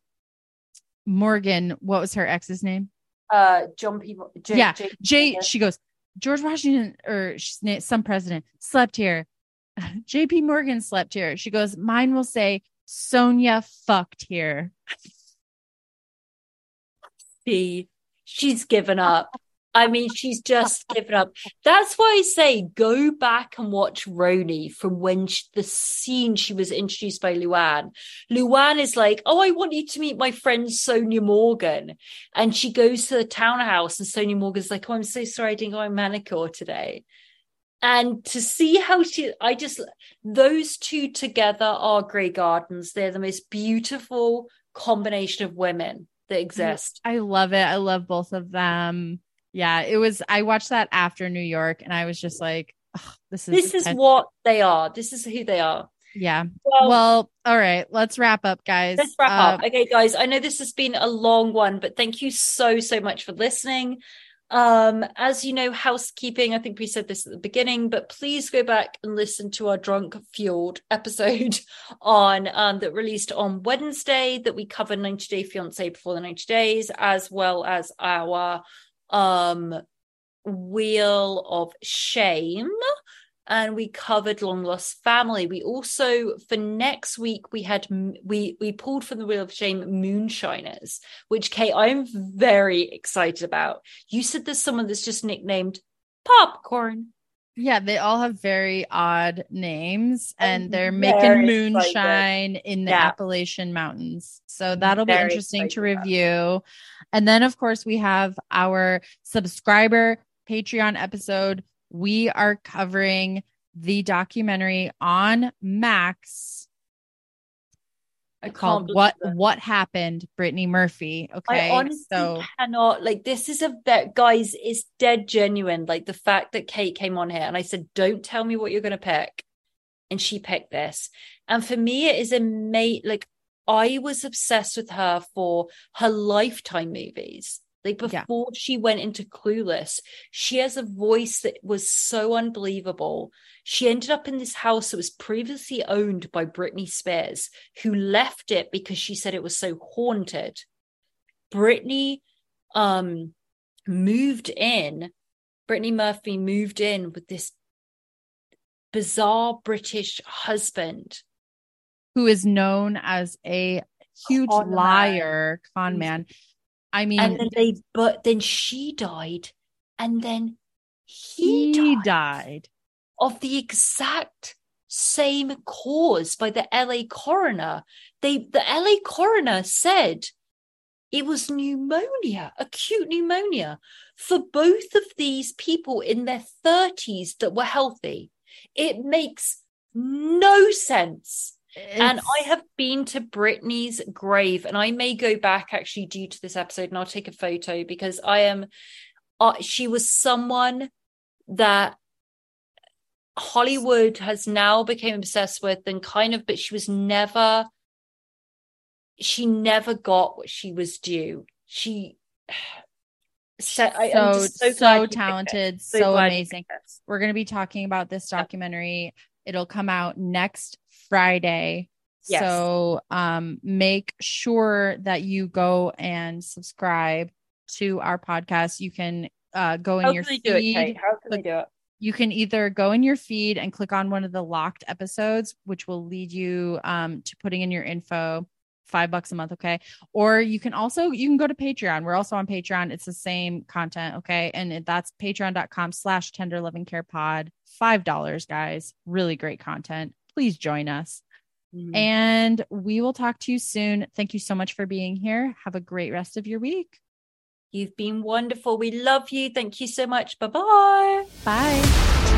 Morgan, what was her ex's name? uh, John P. J- Yeah, J- she goes, George Washington or some president slept here. JP Morgan slept here. She goes, mine will say Sonja fucked here. B. She's given up. I mean, she's just given up. That's why I say go back and watch RHONY from when she, the scene she was introduced by Luann. Luann is like, Oh, I want you to meet my friend Sonja Morgan. And she goes to the townhouse, and Sonja Morgan's like, Oh, I'm so sorry I didn't go on manicure today. And to see how she, I just, those two together are Grey Gardens. They're the most beautiful combination of women that exist. I love it. I love both of them. Yeah, it was. I watched that after New York, and I was just like, "Ugh, "This is this is intense." what they are. This is who they are. Yeah. Well, Well, all right. Let's wrap up, guys. let's wrap Uh, up. Okay, guys, I know this has been a long one, but thank you so, so much for listening. Um, as you know, housekeeping, I think we said this at the beginning, but please go back and listen to our drunk fueled episode on um that released on Wednesday that we covered 90 Day Fiance before the 90 days, as well as our um wheel of shame and we covered long lost family. We also for next week we had we we pulled from the wheel of shame moonshiners which kate i'm very excited about. You said there's someone that's just nicknamed popcorn Yeah, they all have very odd names, I'm and they're very making excited. moonshine in the Yeah. Appalachian Mountains. So that'll be interesting to excited about review. And then, of course, we have our subscriber Patreon episode. We are covering the documentary on Max i can't called "What. What Happened." Brittany Murphy. Okay, I honestly so cannot like this is a vet guys it's dead genuine like the fact that Kate came on here and I said don't tell me what you're going to pick and she picked this and for me it is a mate like I was obsessed with her for her lifetime movies like Yeah. before she went into Clueless she has a voice that was so unbelievable she ended up in this house that was previously owned by Britney Spears who left it because she said it was so haunted Brittany um moved in Brittany Murphy moved in with this bizarre British husband who is known as a huge Con man. liar, con man. I mean, and then they but then she died and then he, he died, died. of the exact same cause by the LA coroner they the LA coroner said it was pneumonia acute pneumonia for both of these people in their 30s that were healthy it makes no sense and I have been to Brittany's grave, and I may go back actually due to this episode, and I'll take a photo because I am. Uh, she was someone that Hollywood has now become obsessed with, and kind of, but she was never. She never got what she was due. She. So, I, am so so, so, glad you picked talented, this. so, amazing. We're going to be talking about this documentary. It'll come out next Friday. Yes. So um, make sure that you go and subscribe to our podcast. You can uh, go in How your feed. it, How can do it? you can either go in your feed and click on one of the locked episodes, which will lead you um, to putting in your info. Five bucks a month, okay. Or you can also you can go to Patreon. We're also on Patreon. It's the same content, okay. And that's patreon.com slash tender loving care pod. Five dollars, guys. Really great content. Please join us. Mhm. And we will talk to you soon. Thank you so much for being here. Have a great rest of your week. You've been wonderful. We love you. Thank you so much. Bye bye bye.